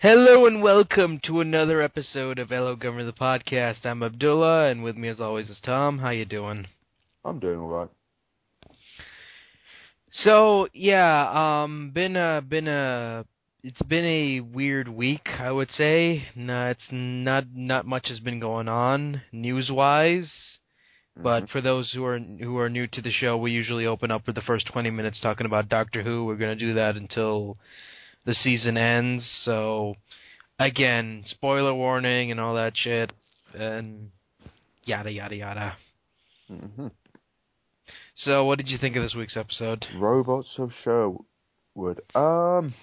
Hello and welcome to another episode of Hello Governor the podcast. I'm Abdullah, and with me as always is Tom. How you doing? I'm doing all right. So yeah, um, been a been a it's been a weird week, I would say. No, it's not not much has been going on news wise. But Mhm. for those who are who are new to the show, we usually open up with the first 20 minutes talking about Doctor Who. We're going to do that until the season ends. So again, spoiler warning and all that shit and yada yada yada. Mhm. So what did you think of this week's episode? Robots of Sherwood. Um,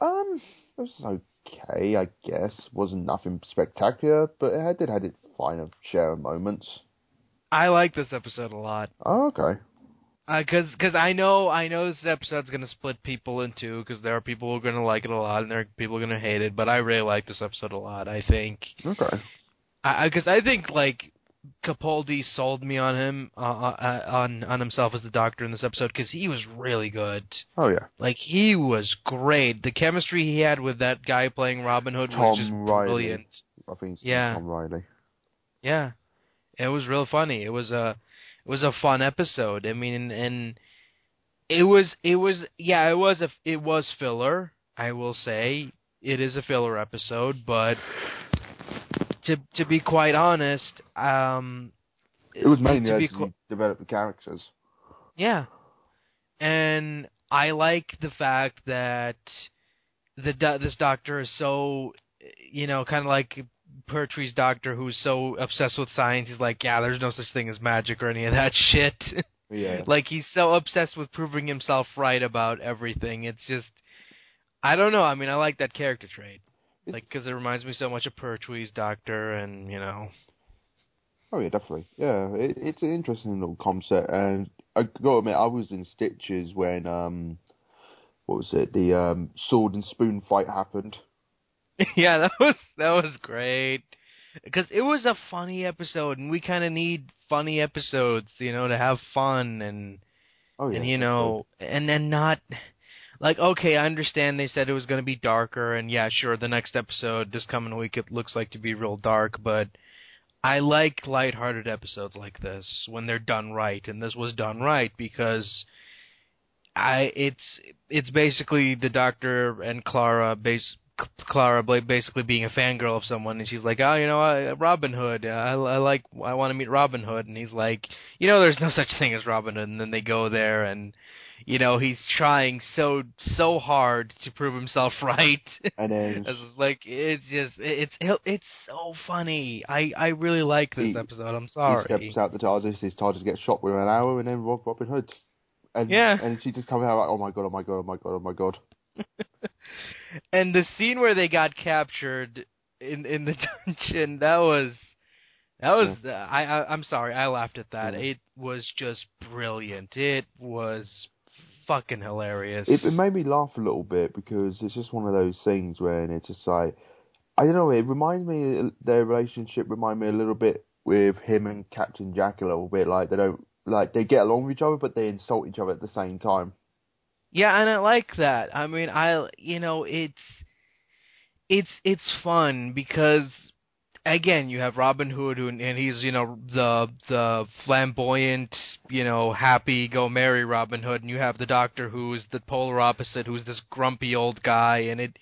um, it was okay, I guess. Wasn't nothing spectacular, but it had, it had its fine share of moments. I like this episode a lot. Oh, okay. Because cause I know I know this episode's gonna split people in two because there are people who are gonna like it a lot and there are people who are gonna hate it. But I really like this episode a lot. I think Okay. I because I, think like Capaldi sold me on him uh, uh, on on himself as the Doctor in this episode because he was really good. Oh, yeah. Like he was great. The chemistry he had with that guy playing Robin Hood was Tom just Riley. brilliant. I think Yeah. Tom Riley. Yeah, it was real funny. It was a it was a fun episode. I mean, and, and it was it was yeah, it was a it was filler. I will say it is a filler episode, but to to be quite honest, um, It was mainly to be qu- develop the characters. yeah, and I like the fact that the this doctor is so, you know, kind of like Pertwee's doctor, who's so obsessed with science. He's like, yeah, there's no such thing as magic or any of that shit. Yeah. like he's so obsessed with proving himself right about everything. It's just, I don't know. I mean, I like that character trait, like because it reminds me so much of Pertwee's doctor, and you know, Oh yeah, definitely. Yeah, it, it's an interesting little concept, and I gotta admit, I was in stitches when um, what was it? The um sword and spoon fight happened. yeah, that was that was great because it was a funny episode, and we kind of need funny episodes, you know, to have fun and Oh yeah, and you know, and then not like okay, I understand they said it was going to be darker, and yeah, sure, the next episode this coming week it looks like to be real dark, but I like lighthearted episodes like this when they're done right, and this was done right because I it's it's basically the Doctor and Clara base. Clara basically being a fangirl of someone, and she's like, "Oh, you know, I, Robin Hood. uh, I, I like. I want to meet Robin Hood." And he's like, "You know, there's no such thing as Robin Hood." And then they go there, and you know, he's trying so so hard to prove himself right. and then It's like it's just it's it's so funny. I I really like this He- episode. I'm sorry. he steps out the TARDIS, his TARDIS gets shot with an arrow, and then Rob Robin Hood. And, Yeah. and she just comes out like, oh my god, oh my god, oh my god, oh my god. And the scene where they got captured in in the dungeon, that was that was I, I I'm sorry, I laughed at that. Yeah. It was just brilliant. It was fucking hilarious. It, it made me laugh a little bit because it's just one of those things where it's just like, I don't know, it reminds me, their relationship remind me a little bit with him and Captain Jack a little bit, like they don't, like they get along with each other but they insult each other at the same time. Yeah, and I like that. I mean, I you know, it's it's it's fun because again, you have Robin Hood who, and he's, you know, the the flamboyant, you know, happy go merry Robin Hood and you have the doctor who's the polar opposite who's this grumpy old guy and it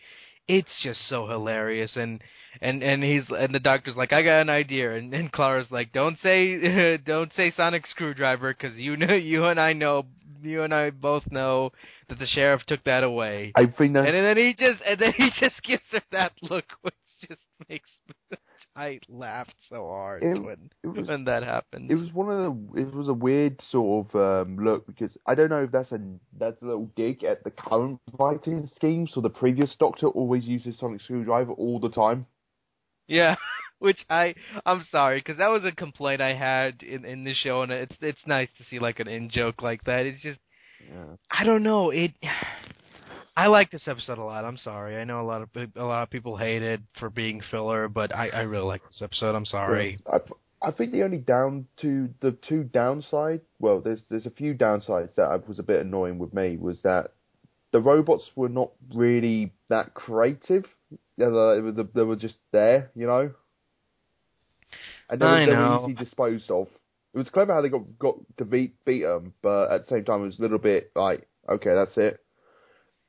it's just so hilarious and and and he's and the doctor's like I got an idea and and Clara's like don't say don't say sonic screwdriver cuz you know you and I know you and I both know that the sheriff took that away. I think that And then he just and then he just gives her that look, which just makes I laughed so hard It- when it was- when that happened. it was one of the it was a weird sort of um, look because I don't know if that's a that's a little dig at the current writing scheme. So the previous Doctor always uses sonic screwdriver all the time. yeah, which I I'm sorry because that was a complaint I had in in the show, and it's it's nice to see like an in joke like that. It's just Yeah. I don't know it. I like this episode a lot. I'm sorry. I know a lot of a lot of people hate it for being filler, but I I really like this episode. I'm sorry. I, I think the only down to the two downside, well, there's there's a few downsides that was a bit annoying with me was that the robots were not really that creative. They they were, they were just there, you know. And they, were, they know. were easily disposed of. It was clever how they got got to beat beat them, but at the same time, it was a little bit like, okay, that's it.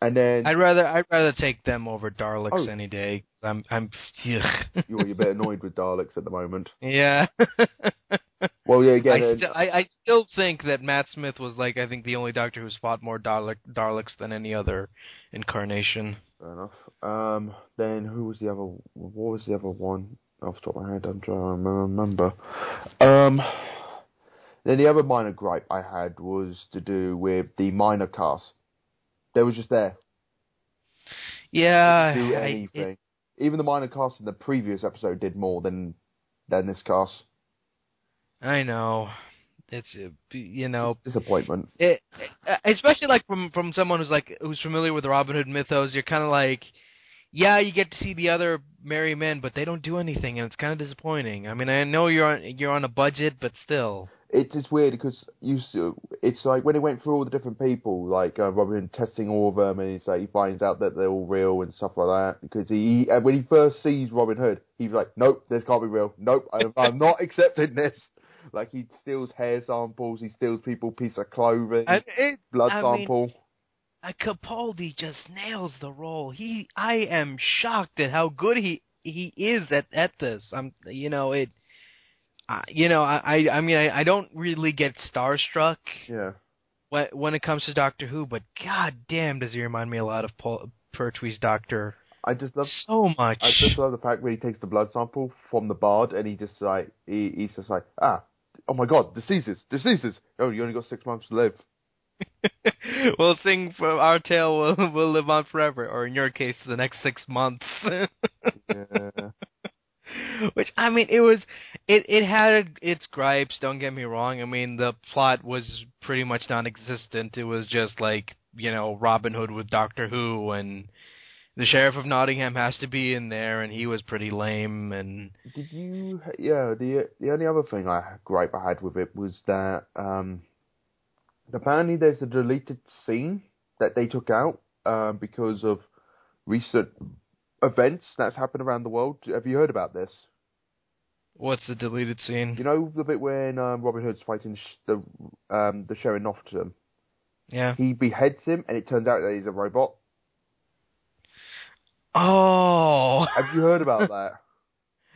And then I'd rather I'd rather take them over Daleks Oh. any day. I'm I'm you're, you're a bit annoyed with Daleks at the moment. yeah. Well, yeah, again, I, st- I I still think that Matt Smith was like I think the only Doctor who's fought more Dalek Daleks than any other incarnation. Fair enough. Um, then who was the other? What was the other one? Off the top of my head, I'm trying to remember. Um, then the other minor gripe I had was to do with the minor cast. They were just there. Yeah, They didn't I- it- Even the minor cast in the previous episode did more than than this cast. I know. It's you know It's disappointment. it, especially like from from someone who's like who's familiar with the Robin Hood mythos, you're kind of like, yeah, you get to see the other merry men, but they don't do anything, and it's kind of disappointing. I mean, I know you're on you're on a budget, but still. It's just weird because you. It's like when he went through all the different people, like uh, Robin testing all of them, and he's like he finds out that they're all real and stuff like that. Because he, he when he first sees Robin Hood, he's like, "Nope, this can't be real. Nope, I, I'm not accepting this." Like he steals hair samples, he steals people piece of clothing, And it, blood I mean, sample. Uh, Capaldi just nails the role. He, I am shocked at how good he he is at at this. I'm, you know, it. Uh, you know, I, I, I mean, I, I don't really get starstruck yeah, when when it comes to Doctor Who, but god damn, does he remind me a lot of Paul Pertwee's Doctor I just love. so much. I just love the fact where he takes the blood sample from the bard and he just like he, he's just like ah oh my god diseases diseases oh you only got six months to live we'll sing for our tale will will live on forever, or in your case, the next six months. yeah Which I mean, it was it it had its gripes. Don't get me wrong. I mean, the plot was pretty much non-existent. It was just like you know Robin Hood with Doctor Who, and the sheriff of Nottingham has to be in there, and he was pretty lame. And Did you? Yeah. The the only other thing I gripe I had with it was that um, apparently there's a deleted scene that they took out uh, because of recent events that's happened around the world. Have you heard about this? what's the deleted scene? You know the bit when um, Robin Hood's fighting sh- the um, the sheriff Nottingham. Yeah. He beheads him, and it turns out that he's a robot. Oh Have you heard about that?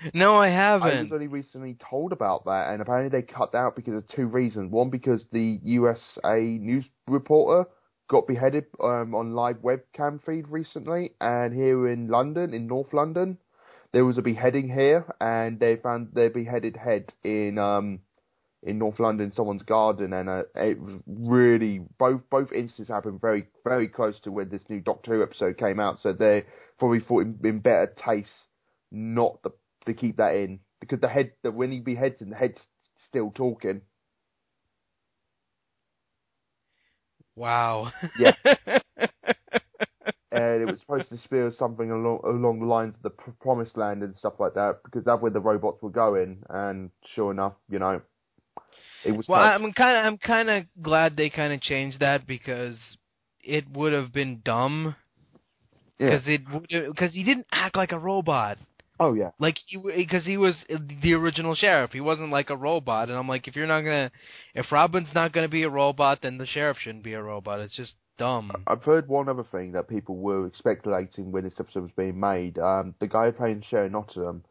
no, I haven't. I was only recently told about that, and apparently they cut that out because of two reasons. One, because the USA news reporter got beheaded um, on live webcam feed recently, and here in London, in North London, there was a beheading here, and they found their beheaded head in um in North London, someone's garden, and uh, it was really both both instances happened very very close to when this new Doctor Who episode came out, so they probably thought it in better taste not the, to keep that in because the head that when he beheads him, the head's still talking. Wow. Yeah. and it was supposed to spear something along along the lines of the pr- promised land and stuff like that because that's where the robots were going. And sure enough, you know, it was. Well. I'm kind of I'm kind of glad they kind of changed that because it would have been dumb yeah. because it because he didn't act like a robot. Oh yeah. Like he because he was the original sheriff. He wasn't like a robot, and I'm like, if you're not gonna, if Robin's not gonna be a robot, then the sheriff shouldn't be a robot. It's just dumb. I've heard one other thing that people were speculating when this episode was being made. Um, the guy playing Sharon Nottingham,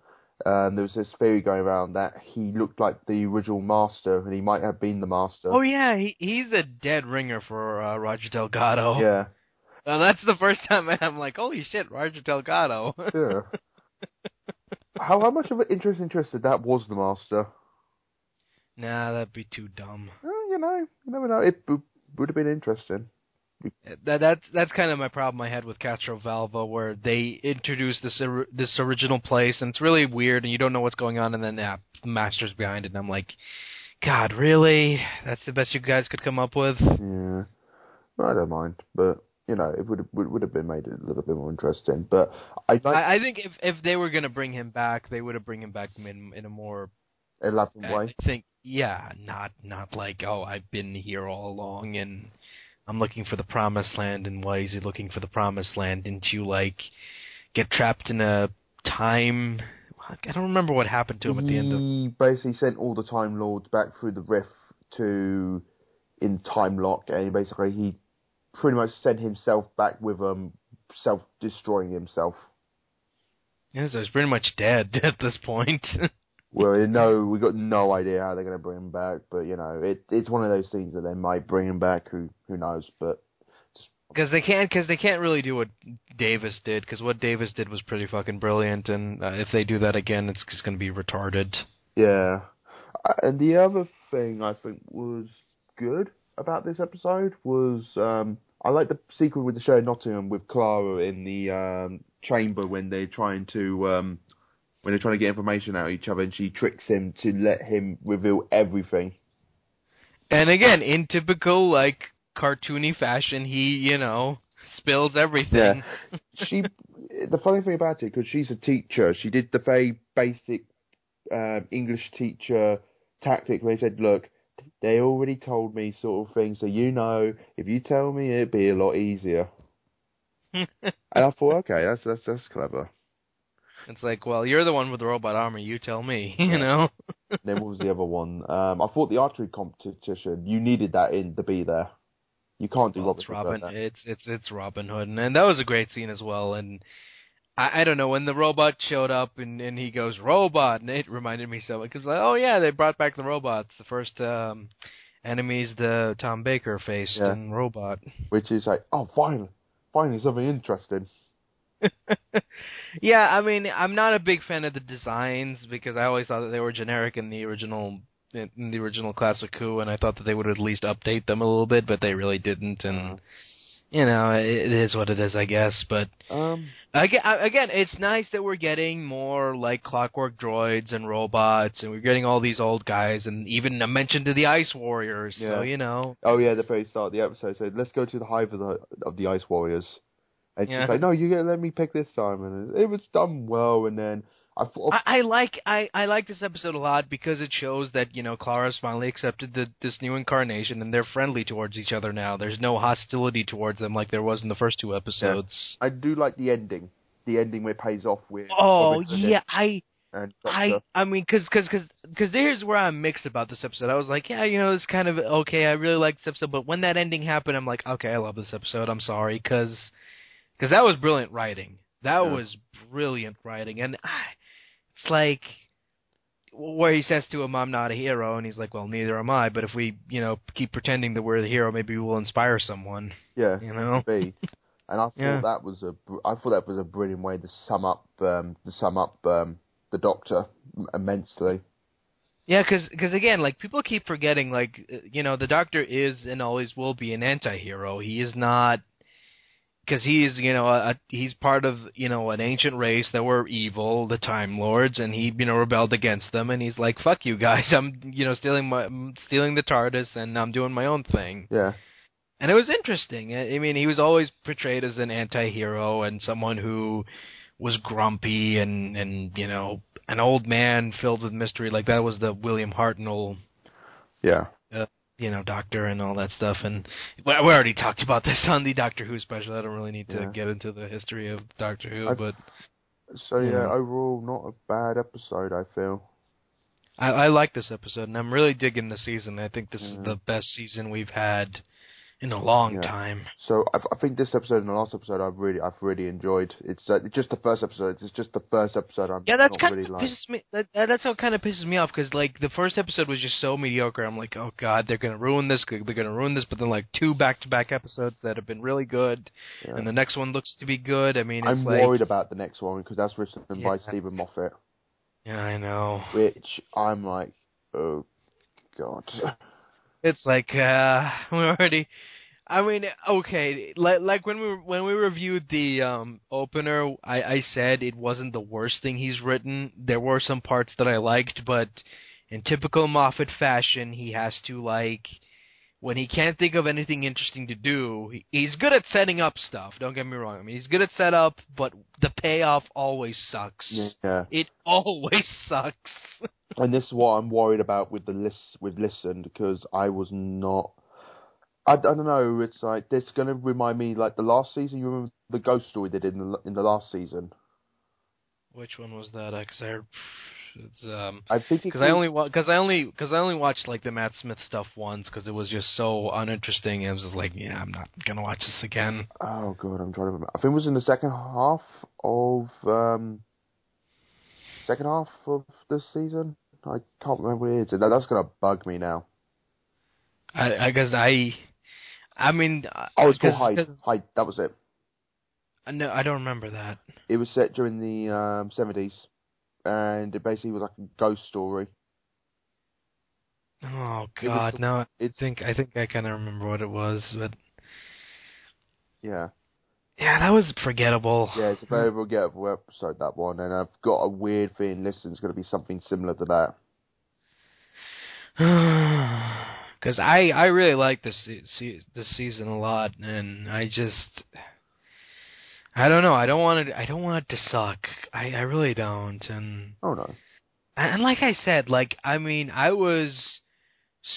um, there was this theory going around that he looked like the original Master, and he might have been the Master. Oh yeah, he he's a dead ringer for uh, Roger Delgado. Yeah. And that's the first time I'm like, holy shit, Roger Delgado. Yeah. how how much of an interest interested that was the Master? nah, that'd be too dumb. Well, you know, you never know. It w- would have been interesting. Uh, that that's that's kind of my problem I had with Castrovalva, where they introduced this or- this original place, and it's really weird, and you don't know what's going on, and then yeah, the master's behind it, and I'm like, God, really? That's the best you guys could come up with? Yeah. I don't mind, but you know, it would have would, would have been made a little bit more interesting. But I like I, I think if if they were gonna bring him back, they would have bring him back in in a more elaborate I way. I think yeah, not not like oh I've been here all along and I'm looking for the promised land, and why is he looking for the promised land? Didn't you like get trapped in a time? I don't remember what happened to him at the end of. He basically sent all the Time Lords back through the rift to in Time Lock, and he basically he pretty much sent himself back with um self destroying himself. Yeah, so he's pretty much dead at this point. well, no, we got no idea how they're going to bring him back, but you know, it it's one of those things that they might bring him back. Who who knows? But because they can't because they can't really do what Davies did because what Davies did was pretty fucking brilliant, and uh, if they do that again, it's just going to be retarded. Yeah, uh, and the other thing I think was good about this episode was um, I like the sequence with the show Nottingham with Clara in the um, chamber when they're trying to um, when they're trying to get information out of each other, and she tricks him to let him reveal everything. And again, in typical like cartoony fashion, he you know spills everything. Yeah. she. the funny thing about it, because she's a teacher, she did the very basic uh, English teacher tactic where he said, "Look, they already told me sort of thing, so you know, if you tell me, it'd be a lot easier." and I thought, okay, that's that's that's clever. It's like, well, you're the one with the robot armor. You tell me, you know. then what was the other one? Um, I thought the archery competition. You needed that in to be there. You can't do well, Robin. It's Robin. It's it's it's Robin Hood, and, and that was a great scene as well. And I, I don't know when the robot showed up and and he goes robot, and it reminded me so because like oh yeah, they brought back the robots. The first um enemies the Tom Baker faced yeah. in Robot, which is like oh finally, finally something interesting. yeah, I mean, I'm not a big fan of the designs because I always thought that they were generic in the original in the original classic Who, and I thought that they would at least update them a little bit, but they really didn't. And uh-huh. You know, it, is what it is, I guess. But um, again, again, it's nice that we're getting more like clockwork droids and robots, and we're getting all these old guys, and even a mention to the Ice Warriors. Yeah. So you know. Oh yeah, the very start of the episode said, "Let's go to the hive of the of the Ice Warriors." And yeah. she's like, "No, you gotta let me pick this time," and it was done well. And then I, I, like I, I like this episode a lot because it shows that you know Clara's finally accepted the, this new incarnation and they're friendly towards each other now. There's no hostility towards them like there was in the first two episodes. Yeah. I do like the ending. The ending where it pays off with. Oh yeah, I. I I mean, cause cause cause cause here's where I'm mixed about this episode. I was like, yeah, you know, it's kind of okay. I really like this episode, but when that ending happened, I'm like, okay, I love this episode. I'm sorry, cause cause that was brilliant writing. That yeah. was brilliant writing, and I, it's like where he says to him, "I'm not a hero," and he's like, "Well, neither am I." But if we, you know, keep pretending that we're the hero, maybe we'll inspire someone. Yeah, you know. And I thought yeah. that was a, I thought that was a brilliant way to sum up, um, to sum up um, the Doctor immensely. Yeah, because cause again, like people keep forgetting, like you know, the Doctor is and always will be an anti-hero. He is not because he's you know a, he's part of you know an ancient race that were evil, the Time Lords, and he you know rebelled against them, and he's like, "Fuck you guys! I'm you know stealing my stealing the TARDIS, and I'm doing my own thing." Yeah. And it was interesting. I mean, he was always portrayed as an anti-hero and someone who was grumpy and and you know an old man filled with mystery. Like that was the William Hartnell. Yeah you know, Doctor and all that stuff. And we already talked about this on the Doctor Who special. I don't really need to yeah. get into the history of Doctor Who, I've, but so yeah, yeah, overall, not a bad episode. I feel. I, I like this episode, and I'm really digging the season. I think this is the best season we've had in a long yeah. time. So I, I, think this episode and the last episode I've really I've really enjoyed. It's uh, just the first episode. It's just the first episode. I'm yeah, that's kind really of pisses me. That, that's what kind of pisses me off because like the first episode was just so mediocre. I'm like, oh god, they're gonna ruin this. They're gonna ruin this. But then like two back to back episodes that have been really good, yeah. and the next one looks to be good. I mean, I'm like, worried about the next one because that's written yeah. by Steven Moffat. Yeah, I know. Which I'm like, oh god. It's like uh, we're already I mean, okay, like like when we when we reviewed the um opener, I I said it wasn't the worst thing he's written. There were some parts that I liked, but in typical Moffat fashion, he has to like when he can't think of anything interesting to do, he's good at setting up stuff. Don't get me wrong. I mean, he's good at setup, but the payoff always sucks. Yeah. It always sucks. And this is what I'm worried about with the list with Listen because I was not I, I don't know. It's like it's going to remind me like the last season. You remember the ghost story they did in the in the last season? Which one was that? Because I, it's um, I think because I only because I only because I only watched like the Matt Smith stuff once because it was just so uninteresting. I was just like, yeah, I'm not gonna watch this again. Oh god, I'm trying to remember. I think it was in the second half of um second half of this season. I can't remember what it is. That, that's gonna bug me now. I I guess I, I mean, Oh, it's called Hyde. Hyde. That was it. no, I don't remember that. It was set during the um, 70s, and it basically was like a ghost story. Oh It God, the- no. I think I think I kind of remember what it was, but Yeah, yeah, that was forgettable. yeah, it's a very forgettable episode that one, and I've got a weird feeling this is going to be something similar to that. Because I I really like this this season a lot, and I just I don't know. I don't want it. I don't want it to suck. I I really don't. And Oh no, and like I said, like I mean, I was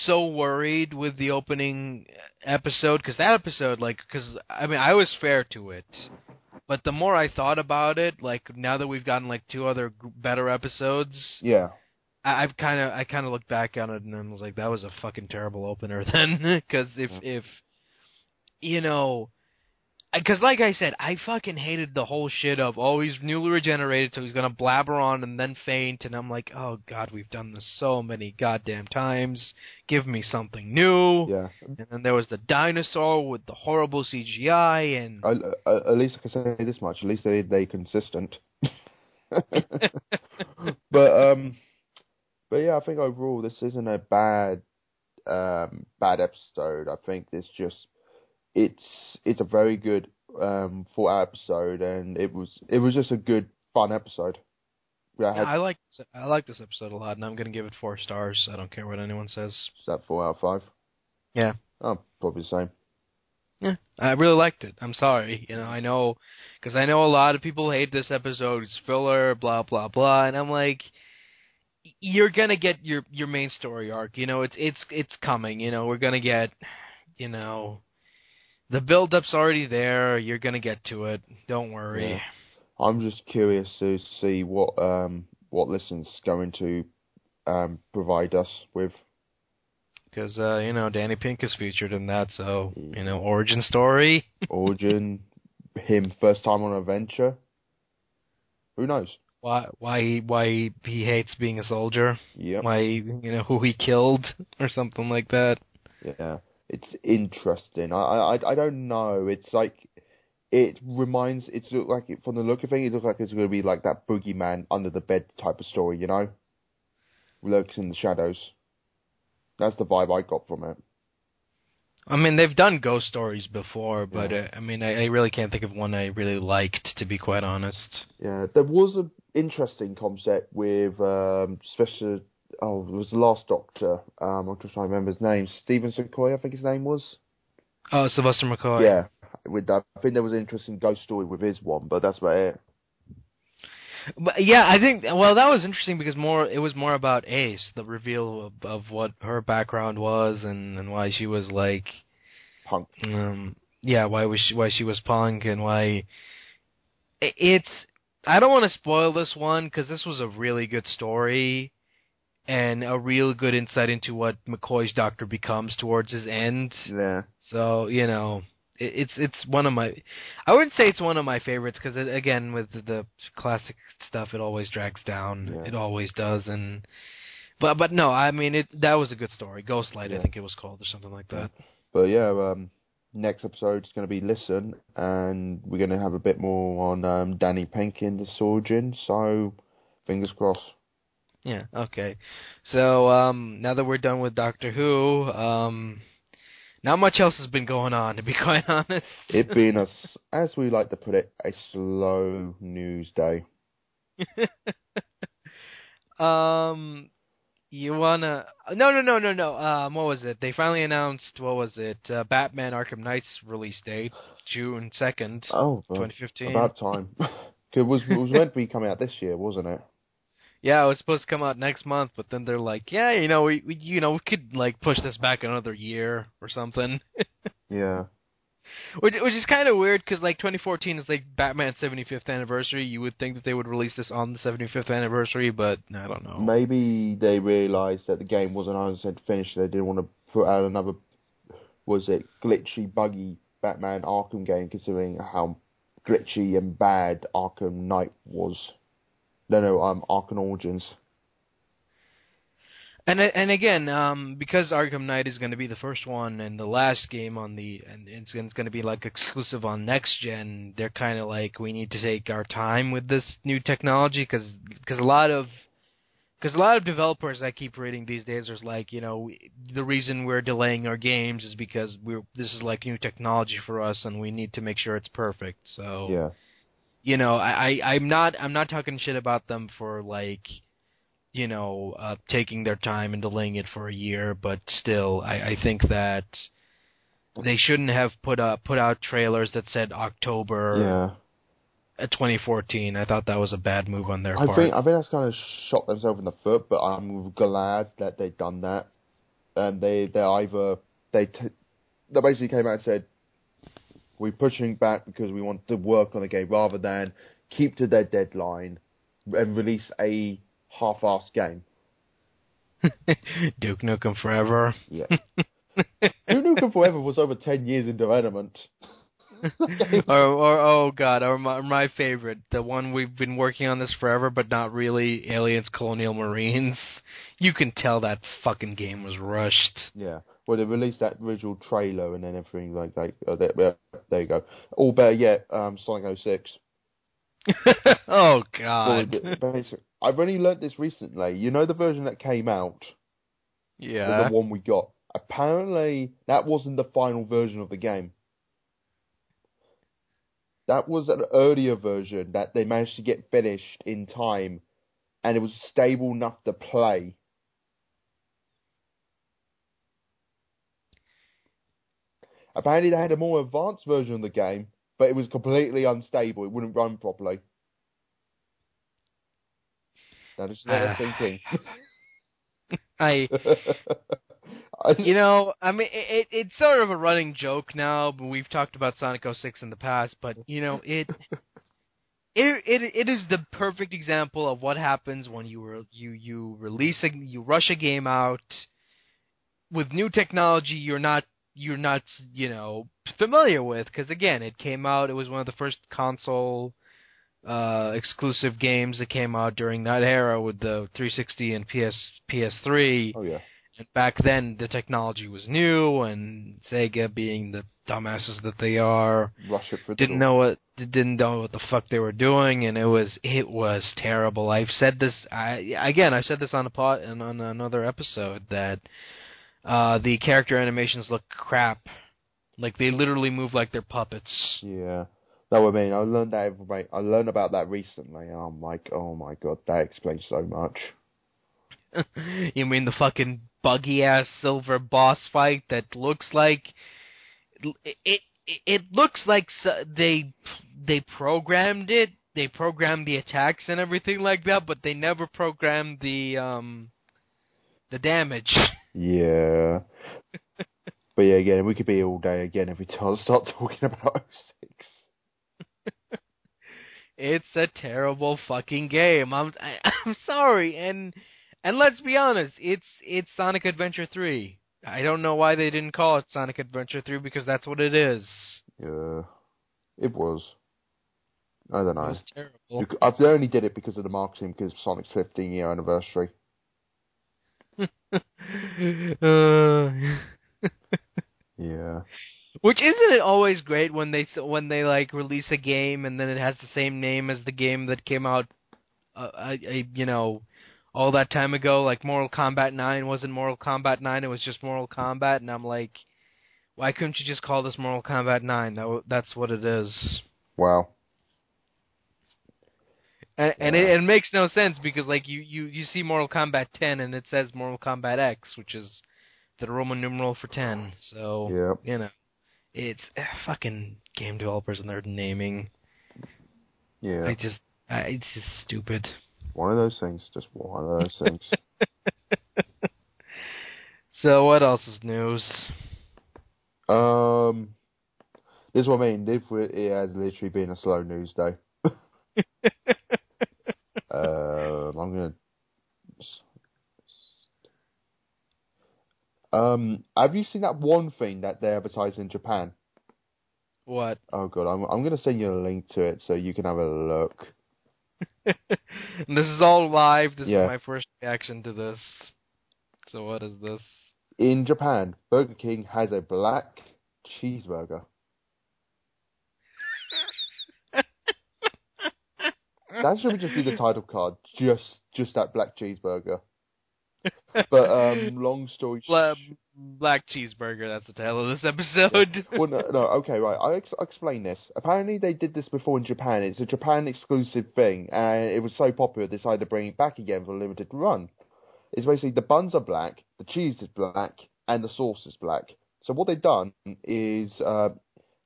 so worried with the opening episode because that episode, like, because I mean, I was fair to it. But the more I thought about it, like now that we've gotten like two other better episodes, yeah, I, I've kind of I kind of looked back on it and I was like, that was a fucking terrible opener then, because if mm. if you know, because like I said, I fucking hated the whole shit of oh he's newly regenerated, so he's gonna blabber on and then faint, and I'm like, oh god, we've done this so many goddamn times. Give me something new. yeah. And then there was the dinosaur with the horrible CGI and. I, I, at least I can say this much. At least they they consistent. but um, but yeah, I think overall this isn't a bad um bad episode. I think it's just it's it's a very good um out episode, and it was it was just a good fun episode. Yeah, I Yeah, I like I like this episode a lot, and I'm gonna give it four stars. I don't care what anyone says. Is that four out of five. Yeah. Oh, probably the same. Yeah, I really liked it. I'm sorry, you know, I know, because I know a lot of people hate this episode. It's filler, blah blah blah, and I'm like, you're gonna get your your main story arc. You know, it's it's it's coming. You know, we're gonna get, you know, the build up's already there. You're gonna get to it. Don't worry. Yeah. I'm just curious to see what um what listen's going to um provide us with. Because uh, you know, Danny Pink is featured in that, so you know, origin story. Origin, him first time on an adventure. Who knows? Why why he why he, he hates being a soldier. Yep. Why you know who he killed or something like that. Yeah. It's interesting. I, I I don't know. It's like it reminds. It's like it, from the look of things, it looks like it's going to be like that boogeyman under the bed type of story. You know, lurks in the shadows. That's the vibe I got from it. I mean, they've done ghost stories before, but Yeah. uh, I mean, I, I really can't think of one I really liked, to be quite honest. Yeah, there was an interesting concept with um, special. Oh, it was the Last Doctor. Um, I'm just trying to remember his name. Stephen Sequoia, I think his name was. Oh, Sylvester McCoy. Yeah, with that, I think there was an interesting ghost story with his one, but that's about it. But yeah, I think well that was interesting because more it was more about Ace, the reveal of, of what her background was and and why she was like Punk. um yeah why was she why she was punk and why it's I don't want to spoil this one because this was a really good story and a real good insight into what McCoy's doctor becomes towards his end. Yeah, So you know, it, it's it's one of my. I wouldn't say it's one of my favorites because again, with the, the classic stuff, it always drags down. Yeah. It always does, and but but no, I mean it. That was a good story. Ghostlight, I think it was called or something like that. but yeah, um, next episode is going to be Listen, and we're going to have a bit more on um, Danny Penkin, the surgeon. So, fingers crossed. Yeah. Okay. So um, now that we're done with Doctor Who, um, not much else has been going on, to be quite honest. It being a, as we like to put it, a slow news day. Um, you wanna? No, no, no, no, no. Um, what was it? They finally announced what was it? Uh, Batman: Arkham Knight's release date, June second, Oh, twenty fifteen. about time. it was it was meant to be coming out this year, wasn't it? Yeah, it was supposed to come out next month, but then they're like, yeah, you know, we, we you know, we could like push this back another year or something. Yeah. Which which is kind of weird because like 2014 is like Batman's 75th anniversary. You would think that they would release this on the 75th anniversary, but I don't know. Maybe they realised that the game wasn't 100% finished. They didn't want to put out another, was it glitchy, buggy Batman Arkham game, considering how glitchy and bad Arkham Knight was. No, no, um, Arkham Origins. And and again, um, because Arkham Knight is going to be the first one and the last game on the, and it's, it's going to be like exclusive on next gen. They're kind of like we need to take our time with this new technology because because a lot of because a lot of developers I keep reading these days are like, you know, the reason we're delaying our games is because we're this is like new technology for us and we need to make sure it's perfect. So Yeah. You know, I, I I'm not I'm not talking shit about them for like you know, uh, taking their time and delaying it for a year, but still, I, I think that they shouldn't have put up put out trailers that said October Yeah. uh, 2014. I thought that was a bad move on their I part. think I think that's kind of shot themselves in the foot, but I'm glad that they've done that. And they they either they t- they basically came out and said we're pushing back because we want to work on the game rather than keep to their deadline and release a half-assed game. Duke Nukem Forever. Yeah. Duke Nukem Forever was over ten years in development. or, or oh, oh, oh god, or my, my favorite, the one we've been working on this forever, but not really. Aliens, Colonial Marines. You can tell that fucking game was rushed. Yeah. Well, they released that original trailer and then everything like that. Uh, there, there you go. All better yet, um, Sonic 06. oh god. I've only learnt this recently. You know the version that came out, yeah. the one we got. Apparently, that wasn't the final version of the game. That was an earlier version that they managed to get finished in time, and it was stable enough to play. Apparently, they had a more advanced version of the game, but it was completely unstable. It wouldn't run properly. That is what I'm Ah. thinking. I, I, you know, I mean, it, it it's sort of a running joke now. But we've talked about Sonic 06 in the past, but you know, it, it, it, it is the perfect example of what happens when you re- you you release a you rush a game out with new technology. You're not you're not you know familiar with because again, it came out. It was one of the first console uh exclusive games that came out during that era with the 360 and PS PS3. oh yeah. And back then, the technology was new, and Sega, being the dumbasses that they are, Rush it for the didn't know what didn't know what the fuck they were doing, and it was it was terrible. I've said this I again. I've said this on a pot and on another episode that uh the character animations look crap. Like they literally move like they're puppets. Yeah. No, I mean, I learned that. I learned about that recently. and I'm like, oh my god, that explains so much. you mean the fucking buggy ass silver boss fight that looks like it it, it looks like s- they they programmed it they programmed the attacks and everything like that but they never programmed the um the damage Yeah. but yeah, again, we could be all day again if we start talking about 06. it's a terrible fucking game i'm I, i'm sorry and and let's be honest it's it's sonic adventure 3 i don't know why they didn't call it sonic adventure 3 because that's what it is Yeah. It was. I don't it know. was terrible I they only did it because of the marketing, because Sonic's 15 year anniversary. Uh, Yeah. which isn't it always great when they s- when they like release a game and then it has the same name as the game that came out, uh, a, a, you know, all that time ago. Like Mortal Kombat Nine wasn't Mortal Kombat Nine; it was just Mortal Kombat. And I'm like, why couldn't you just call this Mortal Kombat Nine? That, that's what it is. Wow. And, and it, it makes no sense because like you, you you see Mortal Kombat 10 and it says Mortal Kombat X, which is the Roman numeral for 10. So Yeah. you know, it's eh, fucking game developers and their naming. Yeah. I just, I, it's just stupid. One of those things. Just one of those things. so what else is news? Um, this is what I mean. It has literally been a slow news day. Um, I'm gonna. Um, have you seen that one thing that they advertise in Japan? what? Oh god, I'm I'm gonna send you a link to it so you can have a look. This is all live. This Yeah. is my first reaction to this. So what is this? In Japan, Burger King has a black cheeseburger. That should just be the title card. Just just that black cheeseburger. But um, long story short. Black cheeseburger. That's the title of this episode. Well, no, no, okay, right. I'll, ex- I'll explain this. Apparently, they did this before in Japan. It's a Japan exclusive thing, and it was so popular, they decided to bring it back again for a limited run. It's basically the buns are black, the cheese is black, and the sauce is black. So what they've done is uh,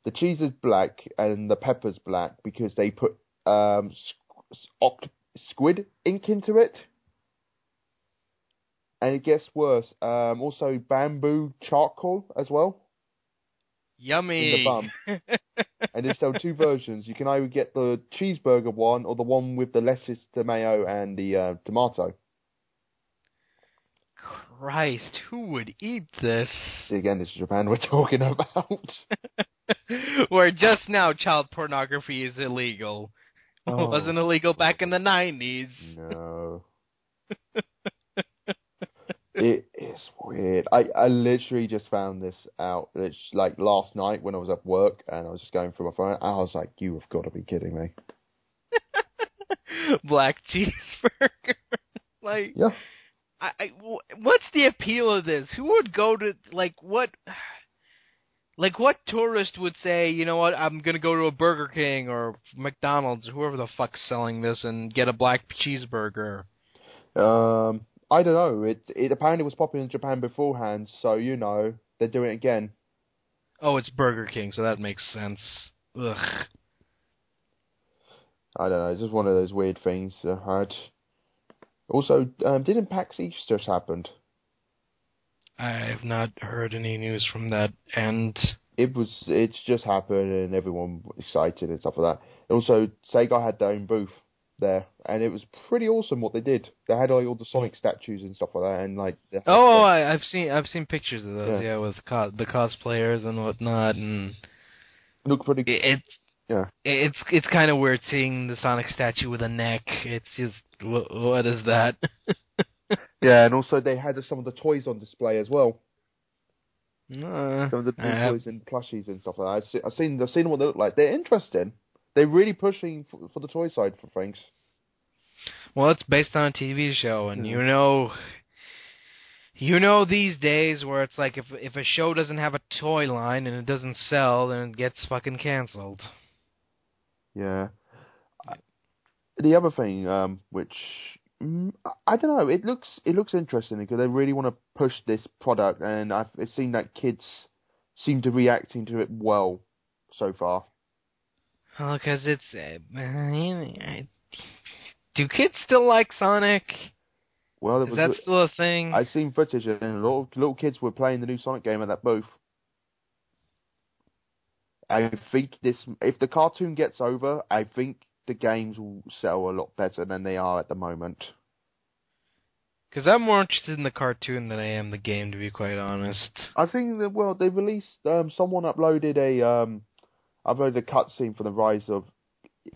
the cheese is black and the pepper's black because they put um, oct- squid ink into it. And it gets worse. Um, also, bamboo charcoal as well Yummy. in the bum. and they sell two versions. You can either get the cheeseburger one or the one with the lettuce, mayo and the uh, tomato. Christ, who would eat this? Again, this is Japan we're talking about. Where just now child pornography is illegal. Oh. It wasn't illegal back in the nineties. no. it is weird. I, I literally just found this out it's like last night when I was at work and I was just going through my phone. I was like, you have got to be kidding me. Black cheeseburger. like, Yeah. I, I, what's the appeal of this? Who would go to like what? Like what tourist would say, you know what, I'm gonna go to a Burger King or McDonald's, or whoever the fuck's selling this, and get a black cheeseburger. Um, I don't know. It it apparently was popular in Japan beforehand, so you know they're doing it again. Oh, it's Burger King, so that makes sense. Ugh. I don't know. It's just one of those weird things I heard. Also, um, didn't PAX East just happened? I've not heard any news from that end. It was. It's just happened, and everyone was excited and stuff like that. And also, Sega had their own booth there, and it was pretty awesome what they did. They had like all the Sonic statues and stuff like that, and like. had Oh, I, I've seen I've seen pictures of those, Yeah. yeah, with co- the cosplayers and whatnot, and look pretty. it, it's Yeah. it's it's kind of weird seeing the Sonic statue with a neck. It's just wh- what is that? Yeah, and also they had some of the toys on display as well. Uh, Some of the have- toys and plushies and stuff like that. I've seen, I've seen, I've seen what they look like. They're interesting. They're really pushing for, for the toy side for things. well, it's based on a TV show, and Yeah. you know, you know these days where it's like if if a show doesn't have a toy line and it doesn't sell, then it gets fucking canceled. Yeah. The other thing, um, which I- I don't know, it looks it looks interesting because they really want to push this product, and I've seen that kids seem to reacting to it well so far. Because it's uh, I- do kids still like Sonic? Well, it Is was. that still a thing? I've seen footage, and a lot of little kids were playing the new Sonic game at that booth. I think this, if the cartoon gets over, I think the games will sell a lot better than they are at the moment. Because I'm more interested in the cartoon than I am the game, to be quite honest. I think that well, they released. Um, someone uploaded a um, uploaded a cutscene for the Rise of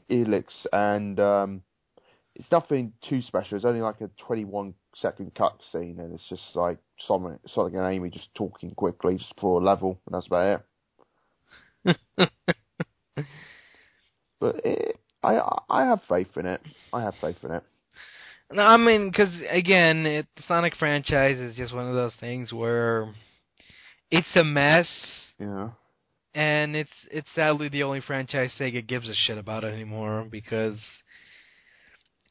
Lyric, and um, it's nothing too special. It's only like a 21 second cutscene, and it's just like Sonic, Sonic and Amy just talking quickly just for a level, and that's about it. But it, I I have faith in it. I have faith in it. No, I mean, because again, it, the Sonic franchise is just one of those things where it's a mess, Yeah. and it's it's sadly the only franchise Sega gives a shit about anymore. Because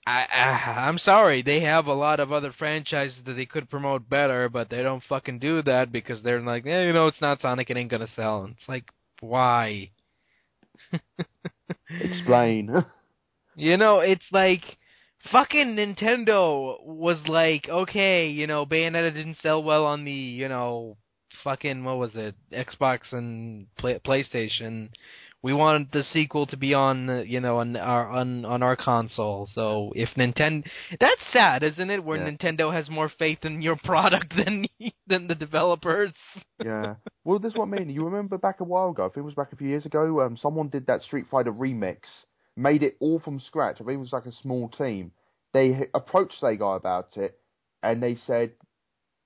I, I I'm sorry, they have a lot of other franchises that they could promote better, but they don't fucking do that because they're like, eh, you know, it's not Sonic, it ain't gonna sell. And it's like, why? Explain. You know, it's like fucking Nintendo was like, okay, you know, Bayonetta didn't sell well on the, you know, fucking what was it, Xbox and Play- PlayStation. We wanted the sequel to be on, you know, on our on on our console. So if Nintendo, that's sad, isn't it? Where Yeah. Nintendo has more faith in your product than than the developers. Yeah. Well, this is what I mean. You remember back a while ago, I think it was back a few years ago, um, someone did that Street Fighter remix, made it all from scratch. I think it was like a small team. They approached Sega about it, and they said,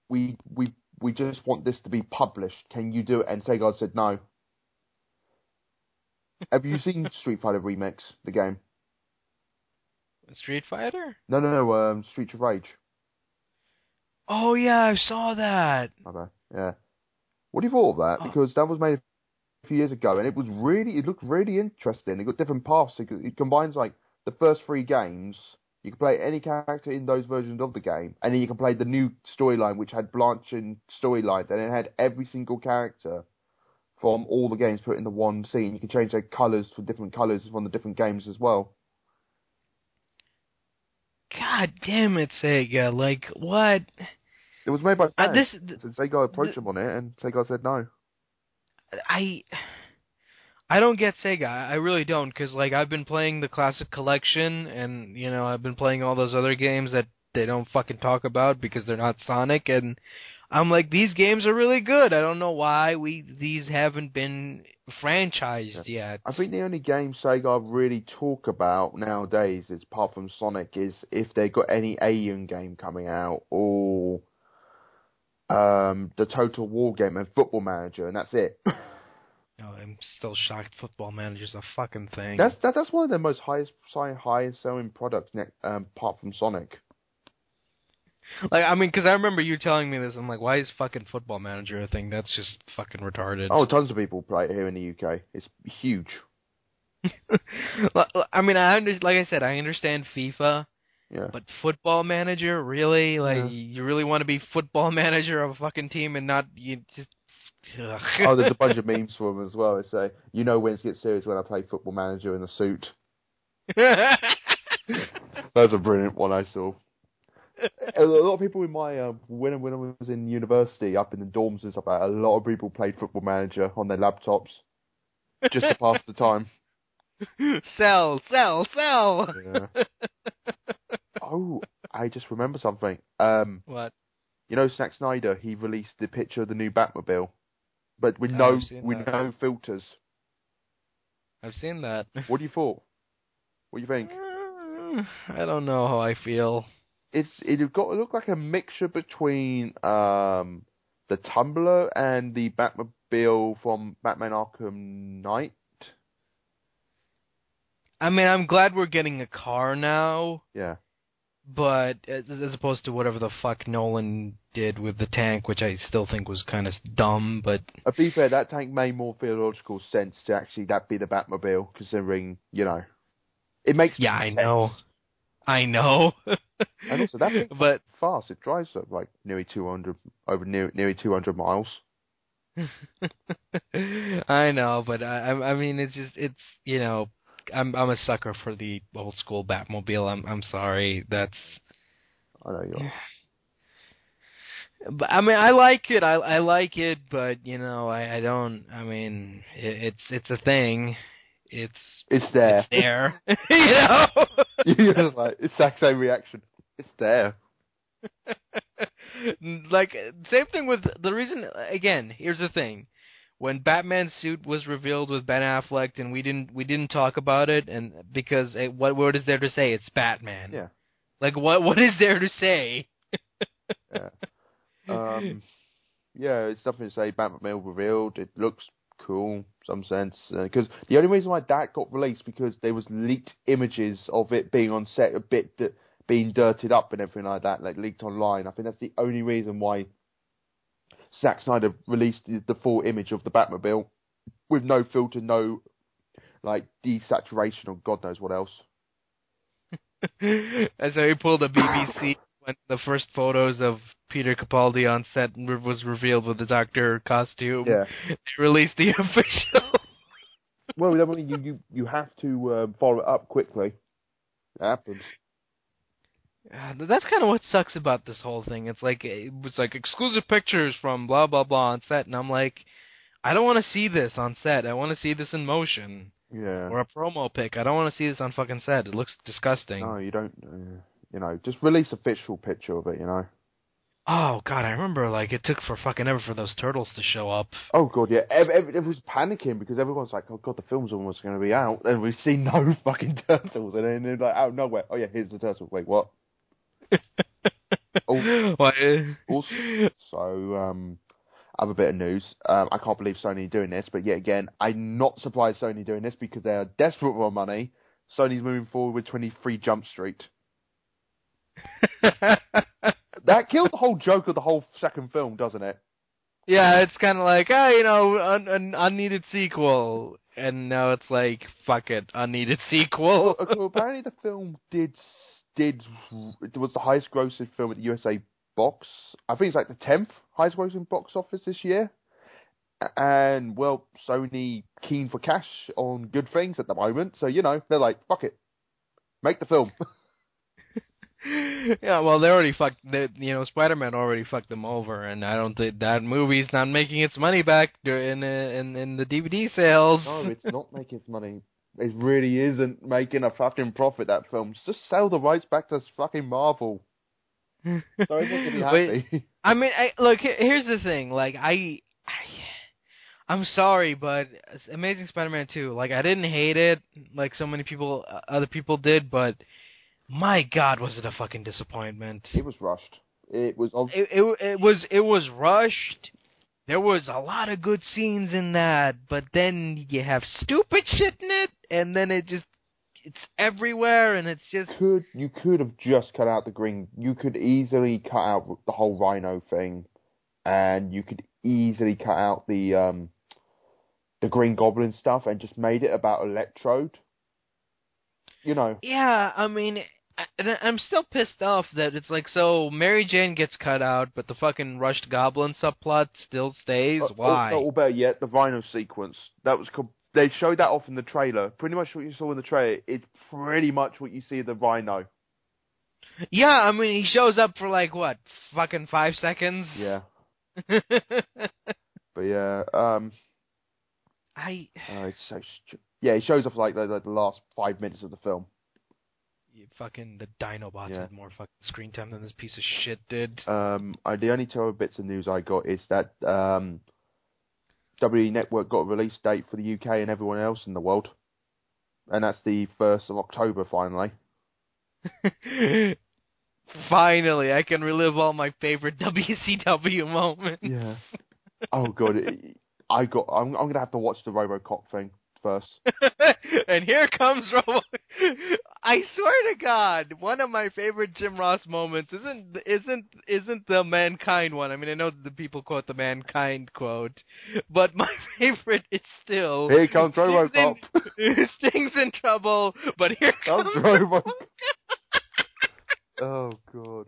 "We we we just want this to be published. Can you do it?" And Sega said, "No." Have you seen Street Fighter remix, the game? Street Fighter? No, no, no. Um, Streets of Rage. Oh yeah, I saw that. Okay. Yeah. What do you thought of that? Oh. Because that was made a few years ago, and it was really, it looked really interesting. It got different paths. It, it combines like the first three games. You can play any character in those versions of the game, and then you can play the new storyline, which had branching storylines, and it had every single character from all the games put in the one scene. You can change their colours for different colours from the different games as well. God damn it, Sega! Like what? It was made by Uh, fans. this th- and Sega approached th- them on it, and Sega said no. I I don't get Sega. I really don't because like I've been playing the classic collection, and you know I've been playing all those other games that they don't fucking talk about because they're not Sonic, and I'm like these games are really good. I don't know why we these haven't been franchised yet. I think the only game Sega really talk about nowadays, is apart from Sonic, is if they got any Alien game coming out or um, the Total War game and Football Manager, and that's it. Oh, I'm still shocked. Football Manager's a fucking thing. that's that, that's one of the most highest highest selling products, ne- um, apart from Sonic. Like I mean, because I remember you telling me this. I'm like, why is fucking Football Manager a thing? That's just fucking retarded. Oh, tons of people play it here in the UK. It's huge. I mean, I under, like I said, I understand FIFA, Yeah. but Football Manager, really? Like, Yeah. you really want to be Football Manager of a fucking team and not you just. Ugh. oh, there's a bunch of memes for them as well. They say, you know when it gets serious when I play Football Manager in a suit. That's a brilliant one I saw. A lot of people in my uh, when when I was in university, up in the dorms and stuff, like that, a lot of people played Football Manager on their laptops just to pass the time. sell, sell, sell. Yeah. Oh, I just remember something. Um, What? you know, Zack Snyder, he released the picture of the new Batmobile, but with no with that. no filters. I've seen that. What do you thought? What do you think? I don't know how I feel. It's it got it looked like a mixture between um the Tumbler and the Batmobile from Batman Arkham Knight. I mean, I'm glad we're getting a car now, Yeah. but as, as opposed to whatever the fuck Nolan did with the tank, which I still think was kind of dumb. But To be fair, that tank made more theological sense to actually that be the Batmobile, considering you know, it makes yeah, I sense. know, I know. And also that but fast. It drives at like nearly two hundred over near, nearly two hundred miles. I know, but I, I I mean, it's just it's you know, I'm I'm a sucker for the old school Batmobile. I'm I'm sorry, that's. I know you are. But I mean, I like it. I I like it, but you know, I I don't. I mean, it, it's it's a thing. It's It's there. it's there. you know. You're like exact same reaction. It's there. like same thing with the reason. Again, here's the thing: when Batman's suit was revealed with Ben Affleck, and we didn't we didn't talk about it, and because it, what is there to say? It's Batman. Yeah. Like what what is there to say? Yeah. Um, yeah, it's nothing to say. Batmobile revealed. It looks cool, some sense. Uh, because the only reason why that got released because there was leaked images of it being on set, a bit being dirted up and everything like that, like leaked online. I think that's the only reason why Zack Snyder released the, the full image of the Batmobile with no filter, no like desaturation or God knows what else. and so he pulled a BBC when the first photos of Peter Capaldi on set was revealed with the Doctor costume. Yeah. They released the official. Well, you you, you have to uh, follow it up quickly. It happens. Uh, that's kind of what sucks about this whole thing. It's like it was like exclusive pictures from blah blah blah on set, and I'm like, I don't want to see this on set. I want to see this in motion Yeah. or a promo pic. I don't want to see this on fucking set. It looks disgusting. No, you don't. Uh, you know, just release a visual picture of it. You know. Oh god, I remember like it took for fucking ever for those turtles to show up. Oh god, yeah. Ev- ev- it was panicking because everyone's like, "Oh god, the film's almost going to be out," and we see no fucking turtles, and then they're like, out of nowhere, "Oh yeah, here's the turtle." Wait, what? Oh. What? Also, um, I have a bit of news. Um, I can't believe Sony doing this, but yet again, I'm not surprised Sony doing this because they are desperate for money. Sony's moving forward with 23 Jump Street. That kills the whole joke of the whole second film, doesn't it? yeah, it's kind of like, ah, you know, un- an unneeded sequel, and now it's like, fuck it, unneeded sequel. Well, well, apparently the film did did it was the highest grossing film at the USA box. I think it's like the tenth highest grossing box office this year. And well, Sony keen for cash on good things at the moment, so you know they're like, fuck it, make the film. yeah, well, they already fucked. They, you know, Spider-Man already fucked them over, and I don't think that movie's not making its money back in in in the DVD sales. no, it's not making its money. It really isn't making a fucking profit. That film. Just sell the rights back to fucking Marvel. So everyone be Wait, happy. I mean, I, look. Here's the thing. Like, I, I, I'm sorry, but Amazing Spider-Man 2. Like, I didn't hate it, like so many people, uh, other people did, but my God, was it a fucking disappointment. it was rushed. It was. Ob- it, it it was it was rushed. There was a lot of good scenes in that, but then you have stupid shit in it, and then it just it's everywhere, and it's just could you could have just cut out the green. You could easily cut out the whole Rhino thing, and you could easily cut out the um the Green Goblin stuff and just made it about Electrode. You know, yeah. I mean, I, I'm still pissed off that it's like so Mary Jane gets cut out, but the fucking rushed Goblin subplot still stays. uh, Why? Or, or better yet, the Rhino sequence. That was com- they showed that off in the trailer. Pretty much what you saw in the trailer is pretty much what you see of the Rhino. Yeah, I mean he shows up for like what, fucking five seconds. Yeah, but yeah, um, I uh, it's so stu- yeah, he shows off like the, the, the last five minutes of the film. you fucking the Dinobots Yeah. had more fucking screen time than this piece of shit did. Um, I, the only two other bits of news I got is that um, WWE Network got a release date for the UK and everyone else in the world, and that's the first of October. Finally, Finally, I can relive all my favorite WCW moments. yeah. oh god, I got. I'm, I'm gonna have to watch the RoboCop thing first. and here comes Robo. I swear to God, one of my favorite Jim Ross moments isn't isn't isn't the mankind one. I mean, I know the people quote the mankind quote, but my favorite is still Here comes Sting's RoboCop. in, oh. Sting's in trouble, but here Comes comes Robo- oh god.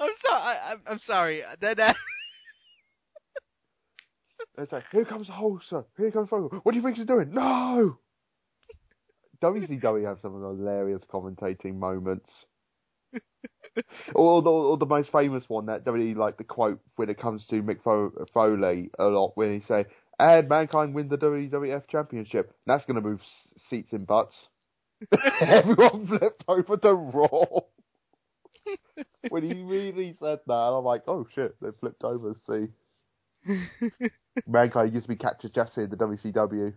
I'm sorry. I, I'm, I'm sorry. That, that It's like, here comes the Hulkster. Here comes Robo. What do you think he's doing? No. WCW have some of the hilarious commentating moments. or, the, or the most famous one that WWE like the quote when it comes to Mick Fo- Foley a lot when he say, "And mankind win the WWF Championship." That's gonna move s- seats in butts. Everyone flipped over to Raw. when he really said that, I'm like, oh shit, they flipped over. See, Mankind used to be Cactus Jack in the WCW.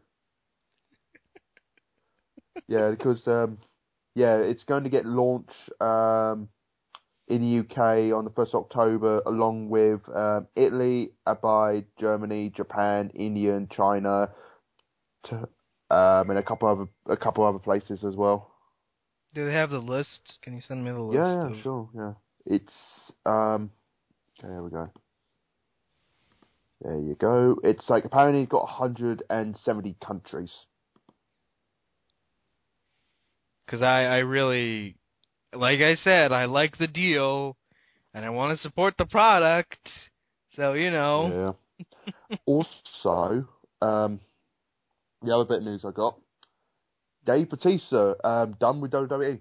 yeah, because um, yeah, it's going to get launched um, in the UK on the first October, along with um, Italy, Abai, Germany, Japan, India, and China, to, um, and a couple other a couple other places as well. do they have the list? Can you send me the list? Yeah, yeah, of- sure, yeah. It's um, okay, there we go. There you go. It's like apparently it's got 170 countries. Because I, I really, like I said, I like the deal, and I want to support the product. So you know, Yeah. also, um, the other bit of news I got: Dave Batista um, done with WWE.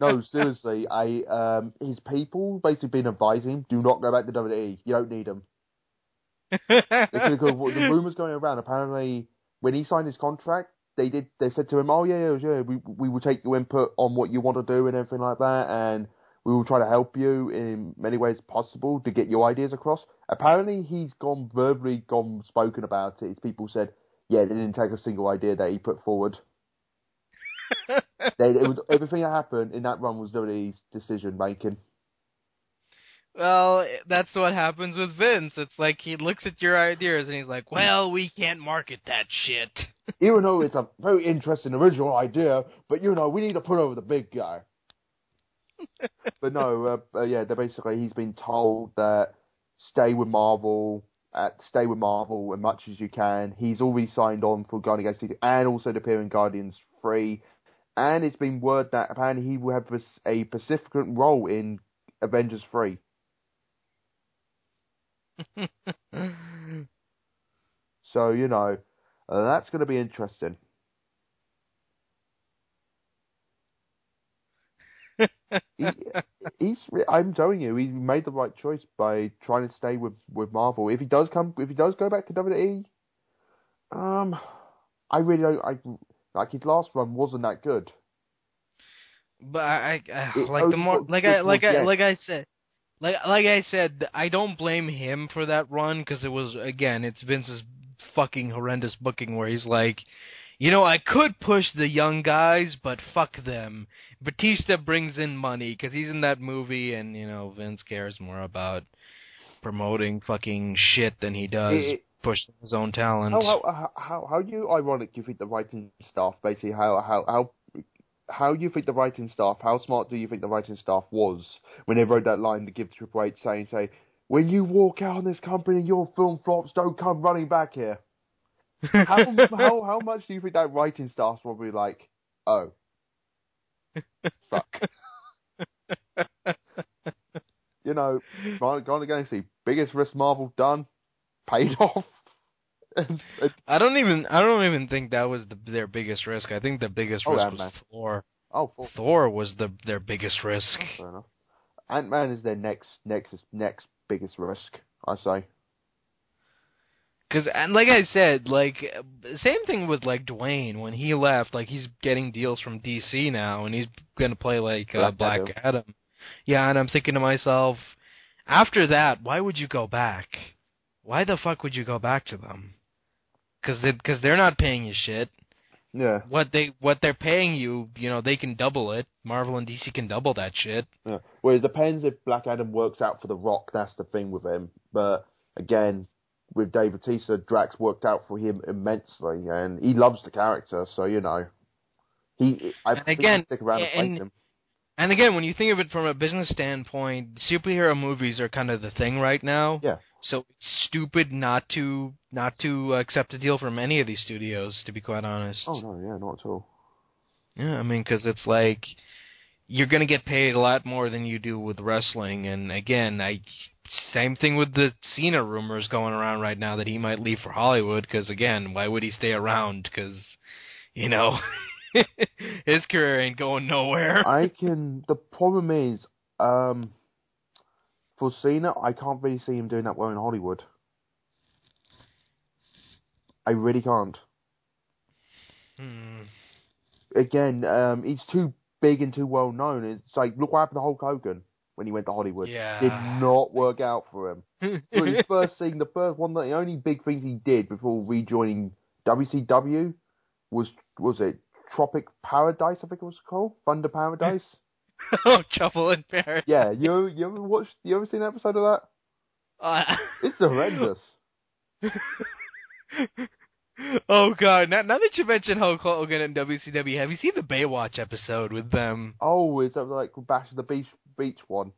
No, seriously, I um his people basically been advising him, do not go back to WWE. You don't need them. The rumors going around, apparently when he signed his contract, they did they said to him, oh yeah, yeah, yeah, we we will take your input on what you want to do and everything like that, and we will try to help you in many ways possible to get your ideas across. Apparently, he's gone verbally gone spoken about it. His people said, yeah, they didn't take a single idea that he put forward. they, it was everything that happened in that run was WWE's decision making. Well, that's what happens with Vince. It's like he looks at your ideas and he's like, "Well, we can't market that shit." Even though it's a very interesting original idea, but you know, we need to put over the big guy. but no, uh, uh, yeah, they basically he's been told that stay with Marvel, uh, stay with Marvel as much as you can. He's already signed on for Guardians and also to appear in Guardians Three, and it's been word that apparently he will have a significant role in Avengers Three. so you know, that's going to be interesting. he, he's. I'm telling you, he made the right choice by trying to stay with with Marvel. If he does come, if he does go back to WWE, um, I really don't. I like his last run wasn't that good. But I, I like the more like I like I like I said. Like like I said, I don't blame him for that run because it was again, it's Vince's fucking horrendous booking where he's like, you know, I could push the young guys, but fuck them. Batista brings in money because he's in that movie, and you know Vince cares more about promoting fucking shit than he does it, his own talent. How how how how you ironic do you think the writing staff basically how how how how you think the writing staff how smart do you think the writing staff was when they wrote that line to give Triple H saying say when you walk out on this company your film flops don't come running back here how, how how much do you think that writing staff's probably like, oh, fuck. you know, Gone again. See, biggest risk Marvel done, paid off. I don't even I don't even think that was the, their biggest risk. I think the biggest oh, risk Ant-Man. was Thor. Oh, Thor was the their biggest risk. Fair enough. Ant Man is their next next next biggest risk. I say. Cause and like I said, like same thing with like Dwayne when he left. Like he's getting deals from DC now, and he's gonna play like uh, Black, Black Adam. Adam. Yeah, and I'm thinking to myself, after that, why would you go back? Why the fuck would you go back to them? Because they, cause they're not paying you shit. Yeah. What they what they're paying you, you know, they can double it. Marvel and DC can double that shit. Yeah. Well, it depends if Black Adam works out for The Rock. That's the thing with him. But again, with Dave Bautista, Drax worked out for him immensely, and he loves the character. So you know, he I and again, stick around and, and, him. And again, when you think of it from a business standpoint, superhero movies are kind of the thing right now. Yeah. So it's stupid not to not to accept a deal from any of these studios, to be quite honest. Oh no, yeah, not at all. Yeah, I mean, because it's like you're going to get paid a lot more than you do with wrestling, and again, I same thing with the Cena rumors going around right now that he might leave for Hollywood. Because again, why would he stay around? Because you know his career ain't going nowhere. I can. The problem is, um, for Cena, I can't really see him doing that well in Hollywood. I really can't. Hmm. Again, um, he's too big and too well known. It's like look what happened to Hulk Hogan when he went to Hollywood. Yeah. Did not work out for him. so his first thing, the first one, the only big things he did before rejoining WCW was was it Tropic Paradise? I think it was called Thunder Paradise. oh, Trouble in Paradise. Yeah, you you ever watched? You ever seen an episode of that? Uh, it's horrendous. oh god! Now, now that you mentioned Hulk Hogan and WCW, have you seen the Baywatch episode with them? Oh, is that like Bash of the Beach Beach one?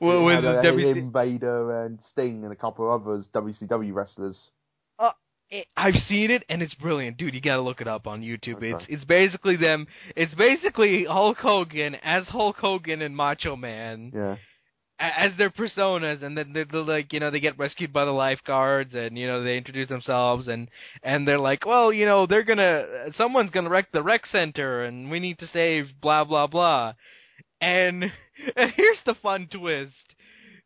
Well, with uh, WC... him, Vader, and Sting, and a couple of others WCW wrestlers. It, I've seen it, and it's brilliant, dude. You gotta look it up on YouTube. Okay. It's it's basically them. It's basically Hulk Hogan as Hulk Hogan and Macho Man. Yeah. as their personas, and then they're, they're like, you know, they get rescued by the lifeguards, and you know, they introduce themselves, and and they're like, well, you know, they're gonna, someone's gonna wreck the rec center, and we need to save blah blah blah, and, and here's the fun twist.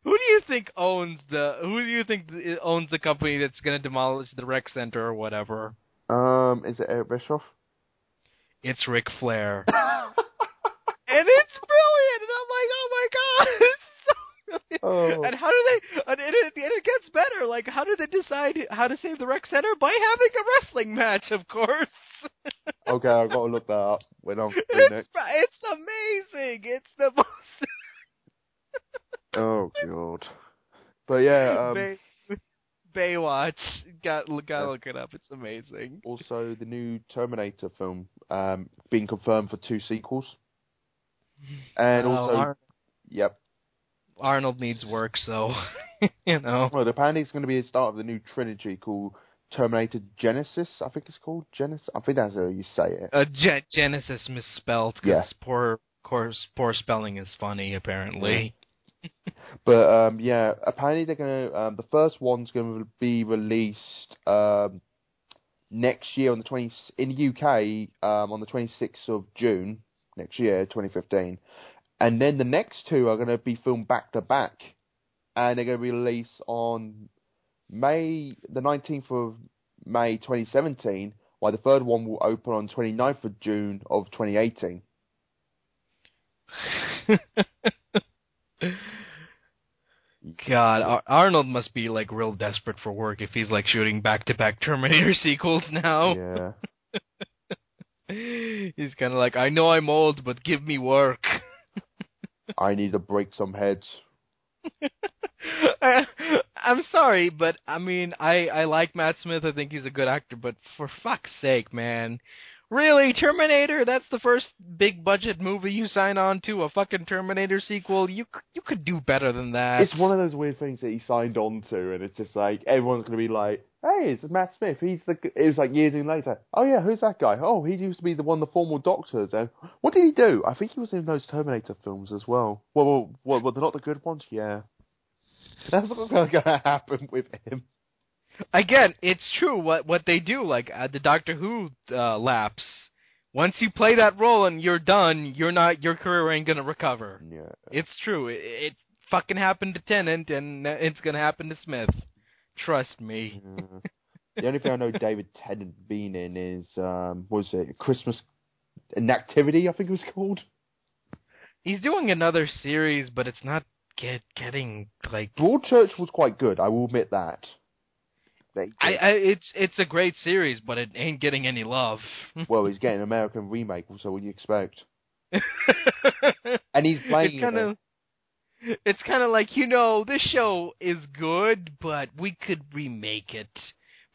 Who do you think owns the? Who do you think owns the company that's going to demolish the rec center or whatever? Um, is it Eric Bischoff? It's Ric Flair, and it's brilliant. And I'm like, oh my god, it's so brilliant. Oh. And how do they? And it, and it gets better. Like, how do they decide how to save the rec center? By having a wrestling match, of course. Okay, I've got to look that up when I'm it's it. it's amazing. It's the most. Oh god. But yeah, um, Bay, Baywatch. Got gotta look it up. It's amazing. also the new Terminator film um, being confirmed for two sequels, and Oh, also Ar- yep. Arnold needs work, so you know. Well, apparently it's going to be the start of the new trilogy called Terminator Genisys. I think it's called Genesis. I think that's how you say it. Uh, Gen- Genesis misspelled because Yeah. poor, poor, poor spelling is funny. Apparently, But um, yeah, apparently they're going to. Um, the first one's going to be released um, next year on the twenty in the UK um, on the twenty sixth of June next year, twenty fifteen, and then the next two are going to be filmed back to back, and they're going to be released on May the nineteenth of May twenty seventeen. While the third one will open on 29th of June of 2018. God, Ar- Arnold must be like real desperate for work if he's like shooting back-to-back Terminator sequels now. Yeah. He's kind of like, I know I'm old, but give me work. I need to break some heads. I, uh, I'm sorry, but I mean, I I like Matt Smith. I think he's a good actor, but for fuck's sake, man, really, Terminator? That's the first big budget movie you sign on to, a fucking Terminator sequel. You you could do better than that. It's one of those weird things that he signed on to, and it's just like everyone's gonna be like, "Hey, it's Matt Smith. He's the." It was like years in later. Oh yeah, who's that guy? Oh, he used to be the one, the formal doctor. And what did he do? I think he was in those Terminator films as well. Well, well, well, well they're not the good ones. Yeah, that's what's gonna happen with him. Again, it's true what what they do. Like uh, the Doctor Who uh, lapse. Once you play that role and you're done, you're not your career ain't gonna recover. Yeah. It's true. It, it fucking happened to Tennant, and it's gonna happen to Smith. Trust me. Yeah. the only thing I know David Tennant been in is um, what was it Christmas Inactivity? I think it was called. He's doing another series, but it's not get getting like. Broadchurch was quite good. I will admit that. They I. I it's it's a great series, but it ain't getting any love. well, he's getting an American remake, so what do you expect? And he's playing it's kind of it's kind of like you know this show is good, but we could remake it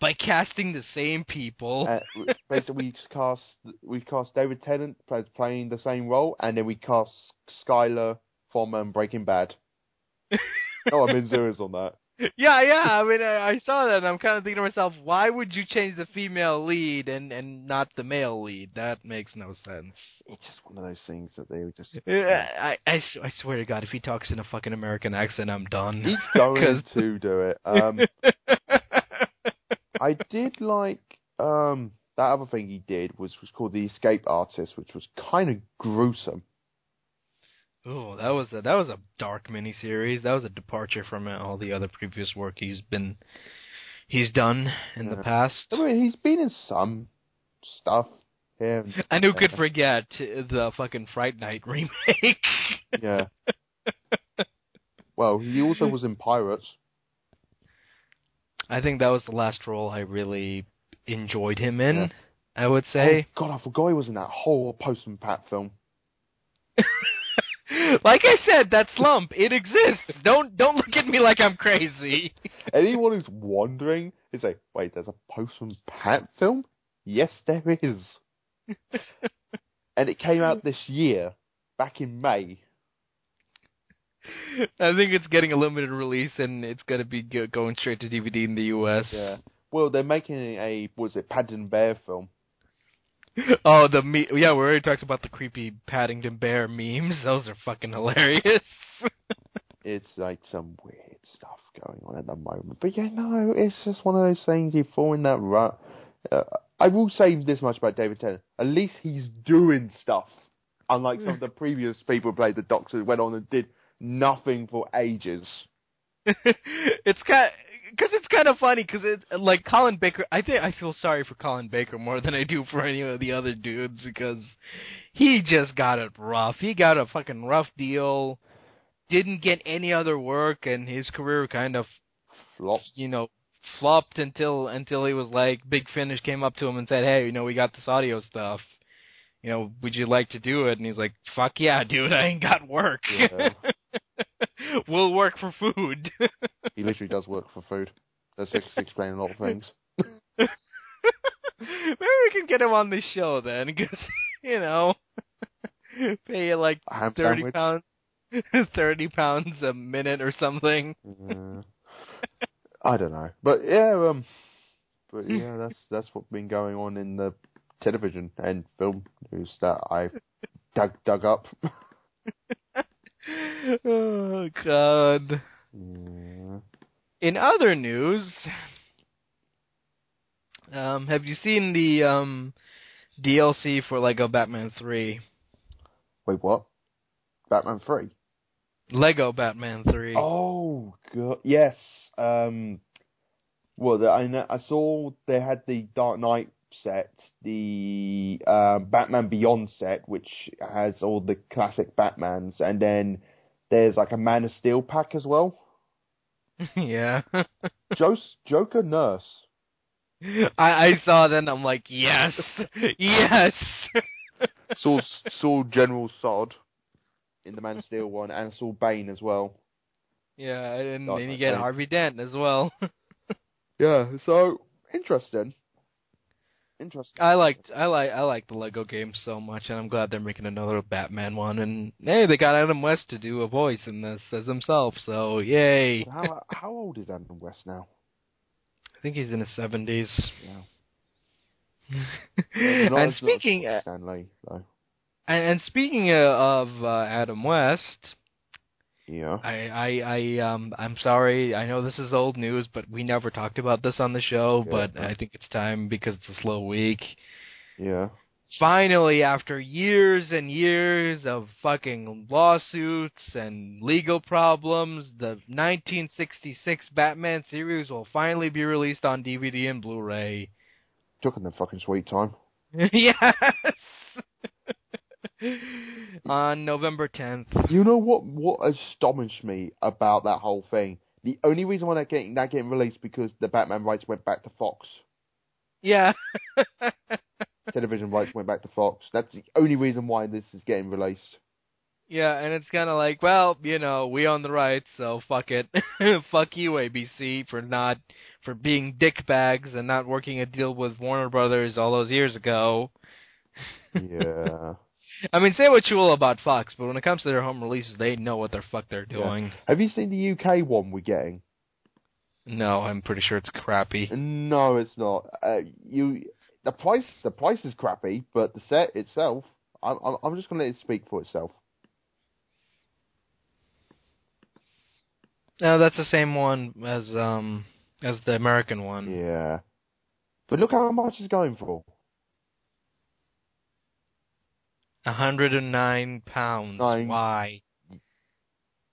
by casting the same people. Uh, basically, we cast we cast David Tennant playing the same role, and then we cast Skyler from um, Breaking Bad. oh, I'm in serious on that. Yeah, yeah. I mean, I, I saw that, and I'm kind of thinking to myself, why would you change the female lead and and not the male lead? That makes no sense. It's just one of those things that they would just. I swear to God, if he talks in a fucking American accent, I'm done. He's going to do it. Um, I did like um that other thing he did was was called the Escape Artist, which was kind of gruesome. Oh, that was a, that was a dark miniseries. That was a departure from all the other previous work he's been he's done in the past. I mean, he's been in some stuff and And who could forget the fucking Fright Night remake? Yeah. Well, he also was in Pirates. I think that was the last role I really enjoyed him in. Yeah. I would say. Oh, God, I forgot he was in that whole Postman Pat film. like I said, that slump it exists. Don't don't look at me like I'm crazy. Anyone who's wondering is like, wait, there's a Postman Pat film? Yes, there is. and it came out this year, back in May. I think it's getting a limited release and it's gonna be go- going straight to DVD in the U.S. Yeah. Well, they're making a was it Paddington Bear film? Oh, the me- yeah, we already talked about the creepy Paddington Bear memes. Those are fucking hilarious. it's like some weird stuff going on at the moment. But yeah, no, it's just one of those things you fall in that rut. Uh, I will say this much about David Tennant. At least he's doing stuff. Unlike some of the previous people who played the Doctor who went on and did nothing for ages. it's kind because it's kind of funny because it like Colin Baker. I think I feel sorry for Colin Baker more than I do for any of the other dudes because he just got it rough. He got a fucking rough deal. Didn't get any other work, and his career kind of Flopped. you know flopped until until he was like Big Finish came up to him and said, "Hey, you know, we got this audio stuff. You know, would you like to do it?" And he's like, "Fuck yeah, dude! I ain't got work. Yeah. we'll work for food." He literally does work for food. That's ex- explaining a lot of things. Maybe we can get him on the show then, because you know, pay you like ham thirty sandwich. pounds, thirty pounds a minute or something. Uh, I don't know, but yeah, um, but yeah, that's that's what's been going on in the television and film news that I dug dug up. oh God. Yeah. In other news, um, have you seen the um, DLC for Lego Batman Three? Wait, what? Batman Three? Lego Batman Three. Oh god, yes. Um, well, the, I know, I saw they had the Dark Knight set, the uh, Batman Beyond set, which has all the classic Batmans, and then there's like a Man of Steel pack as well. yeah. Joker Nurse. I, I saw that and I'm like, yes, yes. Saw saw General Zod in the Man of Steel one, and saw Bane as well. yeah, and then you get. Harvey Dent as well. Yeah, so interesting. Interesting. I liked I like I like the Lego games so much, and I'm glad they're making another Batman one. And hey, they got Adam West to do a voice in this as himself, so yay! How how old is Adam West now? I think he's in his seventies. Yeah. And as- not as speaking uh, Stan Lee, though. and, and speaking uh, of uh, Adam West, Yeah. I, I I um I'm sorry. I know this is old news, but we never talked about this on the show. Yeah. But I think it's time because it's a slow week. Yeah. Finally, after years and years of fucking lawsuits and legal problems, the 1966 Batman series will finally be released on DVD and Blu-ray. Took them fucking sweet time. yes. On November 10th. You know what? What astonished me about that whole thing? The only reason why that getting that getting released because the Batman rights went back to Fox. Yeah. Television rights went back to Fox. That's the only reason why this is getting released. Yeah, and it's kind of like, well, you know, we own the rights, so fuck it. fuck you, ABC, for not, for being dickbags and not working a deal with Warner Brothers all those years ago. Yeah. I mean, say what you will about Fox, but when it comes to their home releases, they know what the fuck they're doing. Have you seen the UK one we're getting? No, I'm pretty sure it's crappy. No, it's not. Uh, you the price the price is crappy, but the set itself, I'm I'm, I'm just gonna let it speak for itself. No, that's the same one as um as the American one. Yeah. But look how much it's going for. A hundred and nine pounds. Nine. Why?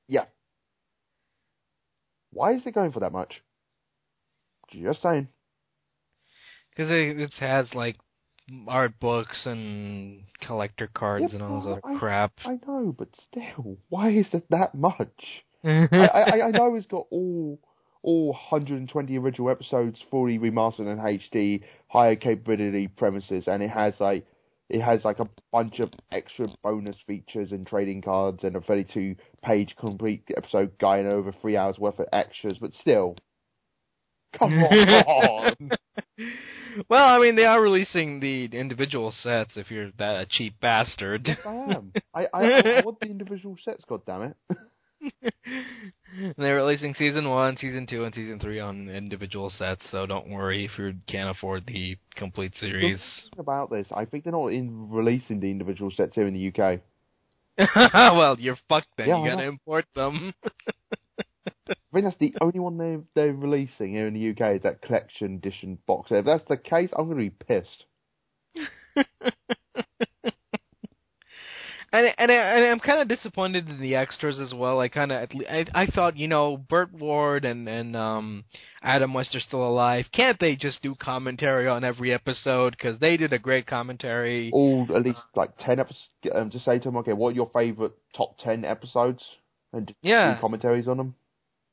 Yeah. Why is it going for that much? Just saying. Because it, it has like art books and collector cards Yeah, and all this other I- crap. I know, but still, why is it that much? I, I, I know it's got all all 120 original episodes fully remastered in HD, higher capability premises, and it has like it has like a bunch of extra bonus features and trading cards and a 32 page complete episode guide and over three hours worth of extras. But still, come on. well, I mean, they are releasing the individual sets if you're that a cheap bastard. yes, I am. I, I, I want the individual sets. God damn it. And They're releasing season one, season two, and season three on individual sets, so don't worry if you can't afford the complete series. about this. I think they're not in releasing the individual sets here in the UK. well, you're fucked then. Yeah, you gotta import them. I think that's the only one they they're releasing here in the UK is that collection edition box. If that's the case, I'm going to be pissed. And and, I, and I'm kind of disappointed in the extras as well. I kind of I, I thought you know Burt Ward and and um Adam West are still alive. Can't they just do commentary on every episode? Because they did a great commentary. All at least like ten episodes. Um, just say to them, okay, what are your favorite top ten episodes, and Yeah. do commentaries on them.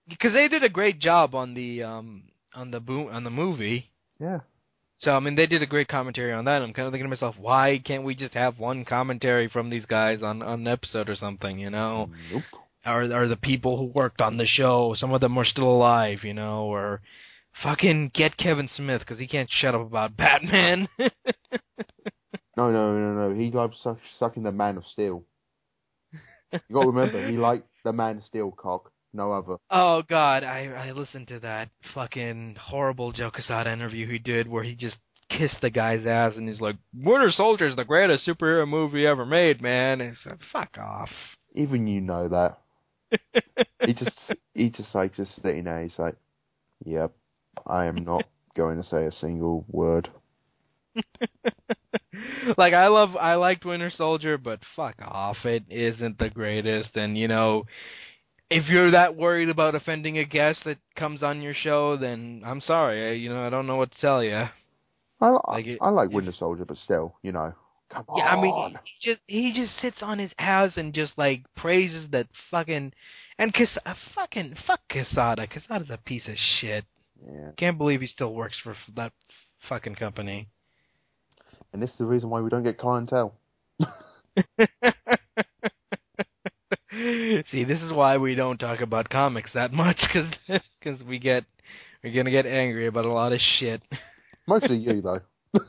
because they did a great job on the um on the boom on the movie. Yeah. So I mean, they did a great commentary on that. I'm kind of thinking to myself, why can't we just have one commentary from these guys on on an episode or something? You know, Nope. or or the people who worked on the show, some of them are still alive. You know, or fucking get Kevin Smith because he can't shut up about Batman. No, no, no, no. He suck, sucking the Man of Steel. You got to remember, he liked the Man of Steel cock, no other. Oh God, I I listened to that fucking horrible Joe Quesada interview he did where he just kissed the guy's ass and he's like, "Winter Soldier is the greatest superhero movie ever made, man." And it's like, fuck off. Even you know that. He just, he just like just sitting there. He's like, "Yep, I am not going to say a single word." like I love I liked Winter Soldier, but fuck off. It isn't the greatest and you know if you're that worried about offending a guest that comes on your show, then I'm sorry. I, you know, I don't know what to tell you. I, Like it- I like Winter Soldier, but still, you know, come on. Yeah, I mean, he just he just sits on his ass and just like praises that fucking and Cas- uh, fucking fuck Quesada. Quesada's a piece of shit. yeah. Can't believe he still works for that fucking company. And this is the reason why we don't get clientele. See, this is why we don't talk about comics that much because cause we get we're gonna get angry about a lot of shit. Mostly you though.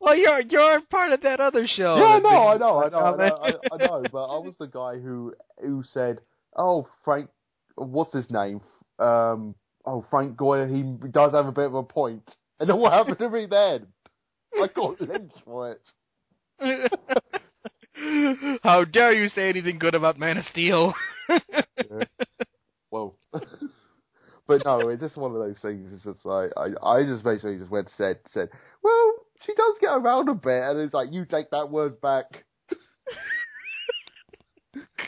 well, you're you're part of that other show. yeah, no, I know, I know, I know. I, I know. But I was the guy who who said, "Oh, Frank, what's his name? Um, oh, Frank Goyer. He does have a bit of a point." And then what happened to me then? I got lynched for it. How dare you say anything good about Man of Steel? Whoa. but no, it's just one of those things. It's just like I, I just basically just went said said, well, she does get around a bit, and it's like you take that word back.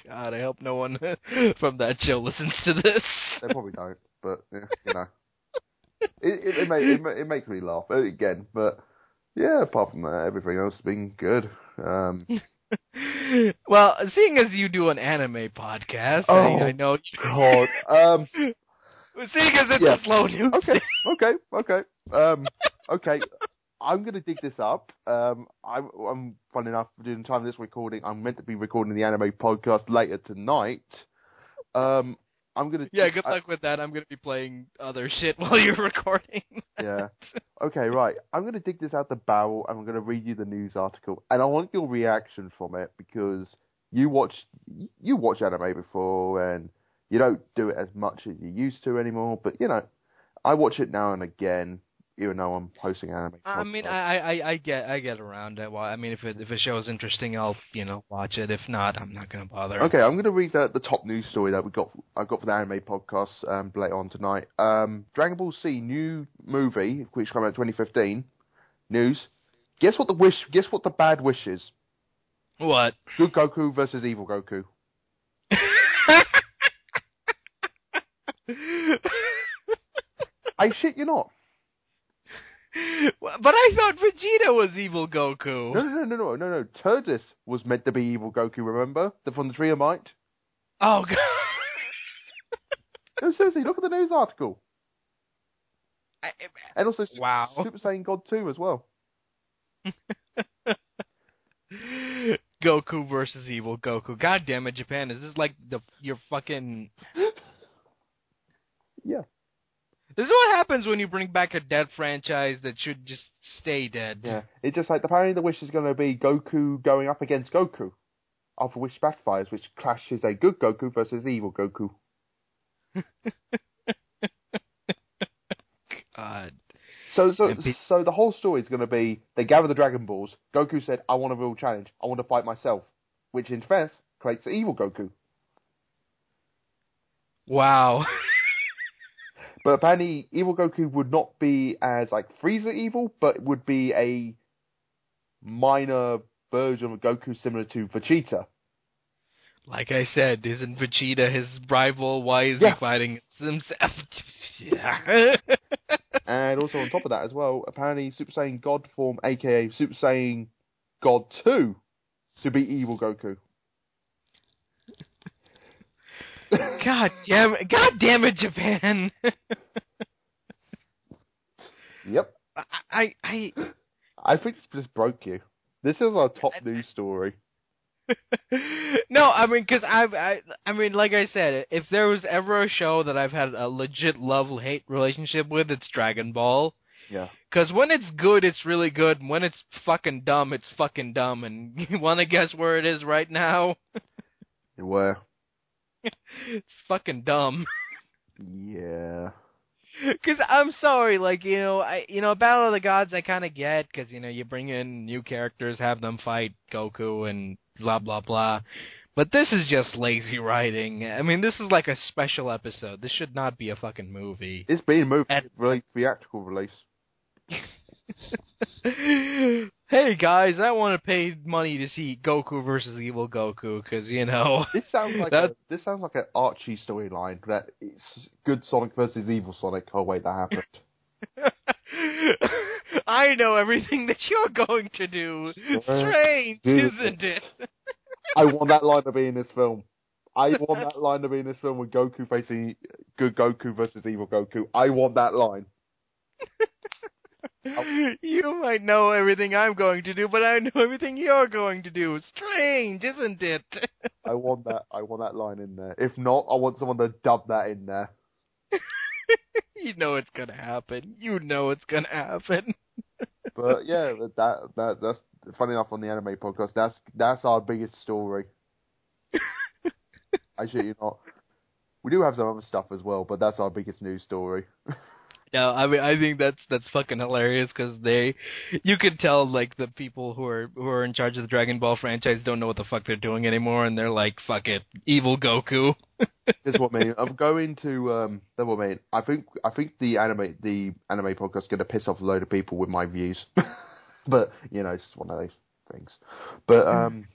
God, I hope no one from that show listens to this. They probably don't, but yeah, you know, it it, it, make, it, it makes me laugh again. But yeah, apart from that, everything else has been good. Um, well, seeing as you do an anime podcast, Oh, I, I know. God, um, Seeing as it's Yeah. a slow news. okay, okay, okay, um, okay. I'm gonna dig this up. Um, I'm, I'm fun enough during the time of this recording. I'm meant to be recording the anime podcast later tonight. Um, I'm gonna Yeah, good I- luck with that. I'm gonna be playing other shit while you're recording. Yeah. Okay, right. I'm going to dig this out the barrel and I'm going to read you the news article. And I want your reaction from it because you watch you watch anime before and you don't do it as much as you used to anymore. But you know, I watch it now and again, even though I'm hosting anime. I mean. I, I I get I get around it. Well, I mean, if it if a show is interesting, I'll you know watch it. If not, I'm not gonna bother. Okay, I'm going to read the, the top news story that we got. I got for the anime podcast um, later on tonight. Um, Dragon Ball Z new movie, which came out in 2015. News. Guess what the wish? Guess what the bad wish is? What? Good Goku versus evil Goku. I shit you not. but I thought Vegeta was evil Goku. No, no, no, no, no, no, no. Turles was meant to be evil Goku. Remember the from the Tree of Might? Oh god. No, seriously, look at the news article. I- And also, Wow. Super Saiyan God 2 as well. Goku versus evil Goku. God damn it, Japan! Is this like the your fucking? Yeah. This is what happens when you bring back a dead franchise that should just stay dead. Yeah, it's just like apparently the wish is going to be Goku going up against Goku. After which backfires, which clashes a good Goku versus evil Goku. God. So, so, pe- so the whole story is going to be they gather the Dragon Balls. Goku said, "I want a real challenge. I want to fight myself," which in fairness creates the evil Goku. Wow. But apparently, evil Goku would not be as like Frieza evil, but would be a minor version of Goku similar to Vegeta. Like I said, isn't Vegeta his rival? Why is Yeah. he fighting himself? Yeah. And also on top of that as well, apparently Super Saiyan God form, aka Super Saiyan God 2, to be evil Goku. God damn it! God damn it, Japan! Yep. I, I, I, I think this just broke you. This is our top news story. no, I mean, because I've, I, I mean, like I said, if there was ever a show that I've had a legit love-hate relationship with, it's Dragon Ball. Yeah. Because when it's good, it's really good. And when it's fucking dumb, it's fucking dumb. And you want to guess where it is right now? Where? It's fucking dumb. Yeah. Because I'm sorry, like you know, I you know, Battle of the Gods I kind of get because you know you bring in new characters, have them fight Goku and blah blah blah. But this is just lazy writing. I mean, this is like a special episode. This should not be a fucking movie. It's being moved And- release, theatrical release. hey guys, I want to pay money to see Goku versus Evil Goku because you know. This sounds like a, this sounds like an Archie storyline. That it's good Sonic versus evil Sonic. Oh wait, that happened. I know everything that you're going to do. Strange, isn't it? I want that line to be in this film. I want that line to be in this film with Goku facing good Goku versus evil Goku. I want that line. Oh. You might know everything I'm going to do, but I know everything you're going to do. Strange, isn't it? I want that. I want that line in there. If not, I want someone to dub that in there. you know it's gonna happen. You know it's gonna happen. But yeah, that that that's funny enough on the anime podcast. That's that's our biggest story. I shit you not. We do have some other stuff as well, but that's our biggest news story. No, I mean I think that's that's fucking hilarious because they, you can tell like the people who are who are in charge of the Dragon Ball franchise don't know what the fuck they're doing anymore, and they're like, "Fuck it, evil Goku." That's what I mean. I'm going to um. That's what I mean. I think I think the anime the anime podcast is going to piss off a load of people with my views, but you know it's just one of those things. But um,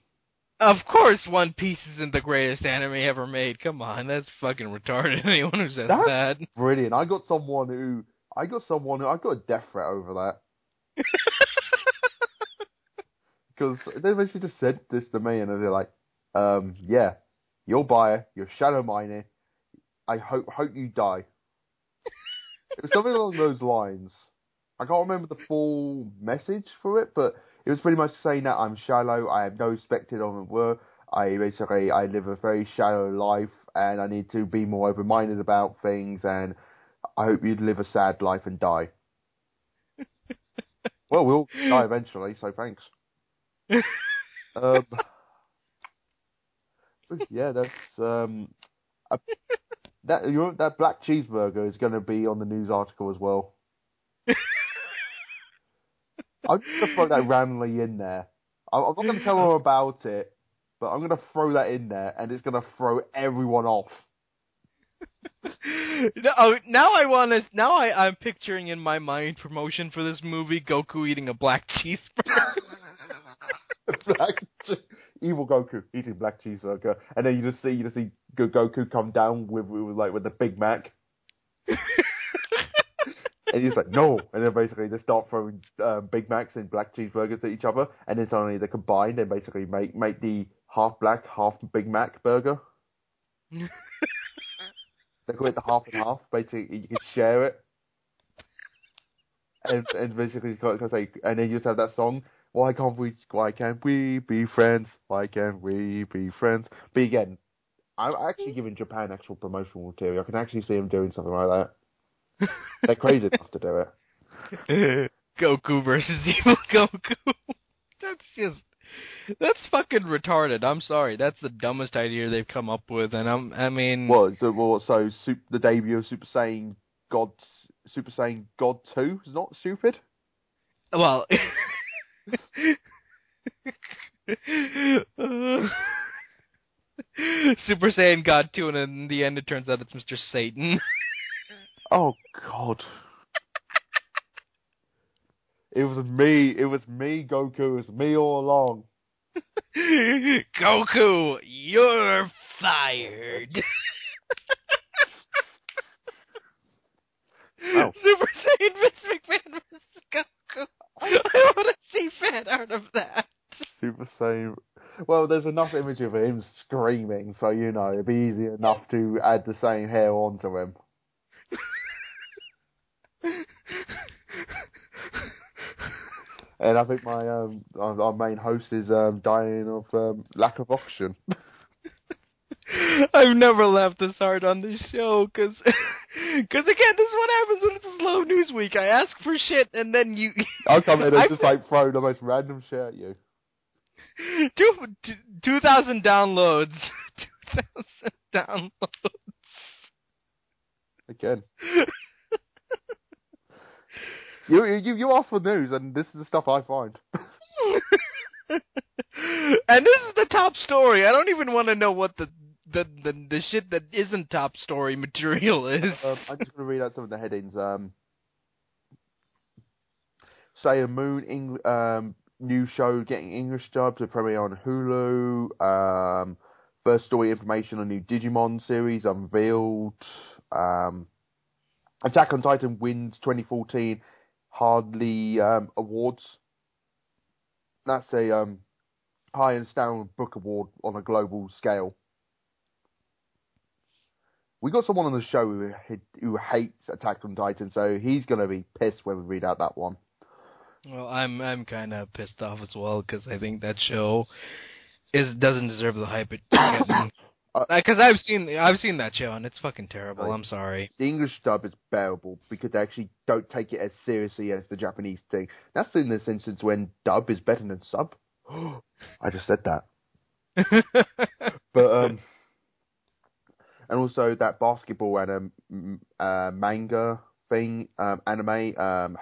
Of course, One Piece isn't the greatest anime ever made. Come on, that's fucking retarded. Anyone who says That's- that. brilliant. I got someone who I got someone who I got a death threat over that. Because they basically just said this to me, and they're like, um, "Yeah, you're buyer, you're shadow mining. I hope hope you die." it was something along those lines. I can't remember the full message for it, but it was pretty much saying that I'm shallow. I have no respected on work. I basically I live a very shallow life, and I need to be more open minded about things. And I hope you'd live a sad life and die. well, we'll die eventually, so thanks. um, yeah, that's um, a, that that black cheeseburger is going to be on the news article as well. I'm just going to throw that randomly in there. I'm, I'm not going to tell them about it, but I'm going to throw that in there, and it's going to throw everyone off. No, oh, now I want to. Now I, I'm picturing in my mind promotion for this movie: Goku eating a black cheeseburger. black che- evil Goku eating black cheeseburger, and then you just see you just see Goku come down with, with like with the Big Mac, and he's like no, and then basically they start throwing um, Big Macs and black cheeseburgers at each other, and then suddenly they combine and basically make make the half black half Big Mac burger. they call it the half and half. Basically, you can share it. And, and basically, because like, and then you just have that song. Why can't we? Why can't we be friends? Why can't we be friends? But again, I'm actually giving Japan actual promotional material. I can actually see them doing something like that. They're crazy enough to do it. Goku versus evil Goku. That's just. That's fucking retarded. I'm sorry. That's the dumbest idea they've come up with, and I'm. I mean. Well, so, well, so Sup- the debut of Super Saiyan God, Super Saiyan God Two is not stupid. Well. Super Saiyan God 2, and in the end it turns out it's Mr. Satan. Oh God. it was me. It was me, Goku. It was me all along. Goku, you're fired. Oh. Super Saiyan Vince McMahon versus Goku. I want to see fan art of that. Super Saiyan. Well, there's enough image of him screaming, so you know it'd be easy enough to add the same hair onto him. And I think my um our, our main host is um dying of um, lack of oxygen. I've never laughed this hard on this show because, because again, this is what happens when it's a slow news week. I ask for shit and then you. I'll come in and I- just like throw the most random shit at you. Two, t- 2,000 downloads. 2,000 downloads. Again. You you you ask for news, and this is the stuff I find. and this is the top story. I don't even want to know what the the the, the shit that isn't top story material is. Um, I'm just going to read out some of the headings. Um, a Moon Eng- um, new show getting English dub to premiere on Hulu. Um, first story information on new Digimon series unveiled. Um, Attack on Titan wins 2014 Harvey um, Awards. That's a um, high and standard book award on a global scale. We got someone on the show who, who hates Attack on Titan, so he's going to be pissed when we read out that one. Well, I'm I'm kind of pissed off as well because I think that show is doesn't deserve the hype it. Because I've seen I've seen that show and it's fucking terrible. Right. I'm sorry. The English dub is bearable because they actually don't take it as seriously as the Japanese thing. That's in this instance when dub is better than sub. I just said that. But um, and also that basketball and um, uh, manga thing, um, anime, um,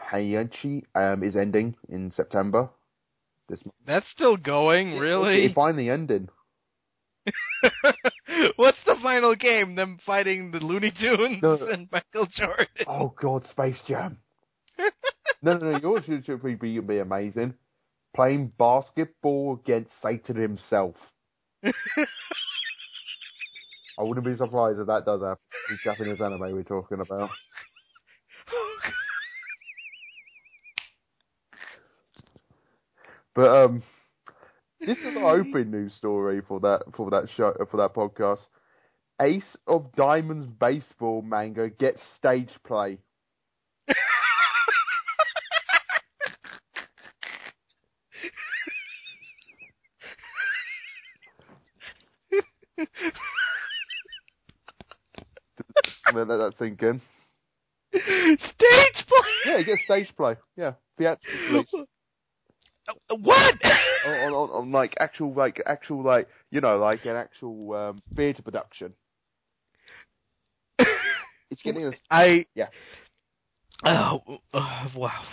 um, is ending in September. This month. That's still going, really? It finally ending. What's the final game? Them fighting the Looney Tunes No. and Michael Jordan. Oh God, Space Jam. no, no, no. Yours should, be, be amazing. Playing basketball against Satan himself. I wouldn't be surprised if that does happen. The Japanese anime we're talking about. But um, this is an open news story for that for that show for that podcast. Ace of Diamonds baseball manga gets stage play. Let that, sink in. Stage play. Yeah, it gets stage play. Yeah, theatrical. What? on, on, on, like actual like actual like you know like an actual um, theatre production. It's getting I Yeah. Oh uh, wow!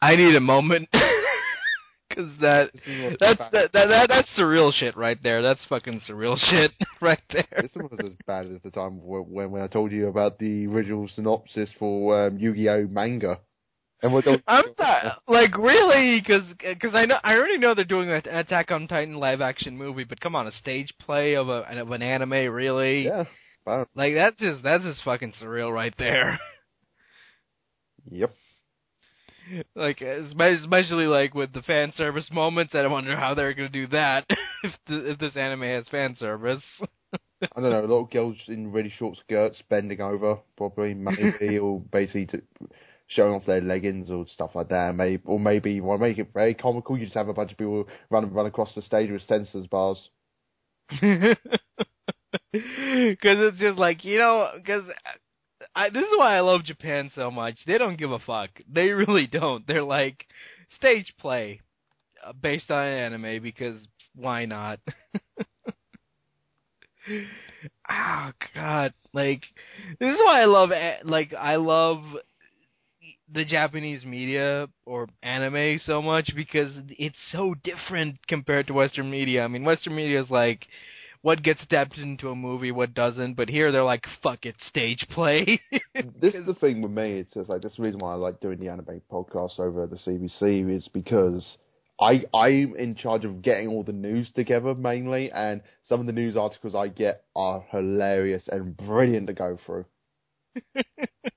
I need a moment because that This is what's that's that, that that that's surreal shit right there. That's fucking surreal shit right there. This one was as bad as the time when when I told you about the original synopsis for um, Yu-Gi-Oh manga. And what the- I'm not like really because because I know I already know they're doing an Attack on Titan live action movie, but come on, a stage play of a of an anime really? yeah. Wow. Like that's just that's just fucking surreal right there. Yep. like especially like with the fan service moments, I wonder how they're gonna do that if if this anime has fan service. I don't know. A lot of girls in really short skirts bending over, probably maybe, or basically to, showing off their leggings or stuff like that. Maybe, or maybe you want to make it very comical. You just have a bunch of people run run across the stage with sensors bars. Because it's just like you know, because this is why I love Japan so much. They don't give a fuck. They really don't. They're like stage play uh, based on anime because why not? oh God! Like this is why I love like I love the Japanese media or anime so much because it's so different compared to Western media. I mean, Western media is like what gets adapted into a movie, what doesn't. But here they're like, fuck it, stage play. this is the thing with me. It's just like this is the reason why I like doing the anime podcast over at the CBC is because I I'm in charge of getting all the news together mainly, and some of the news articles I get are hilarious and brilliant to go through.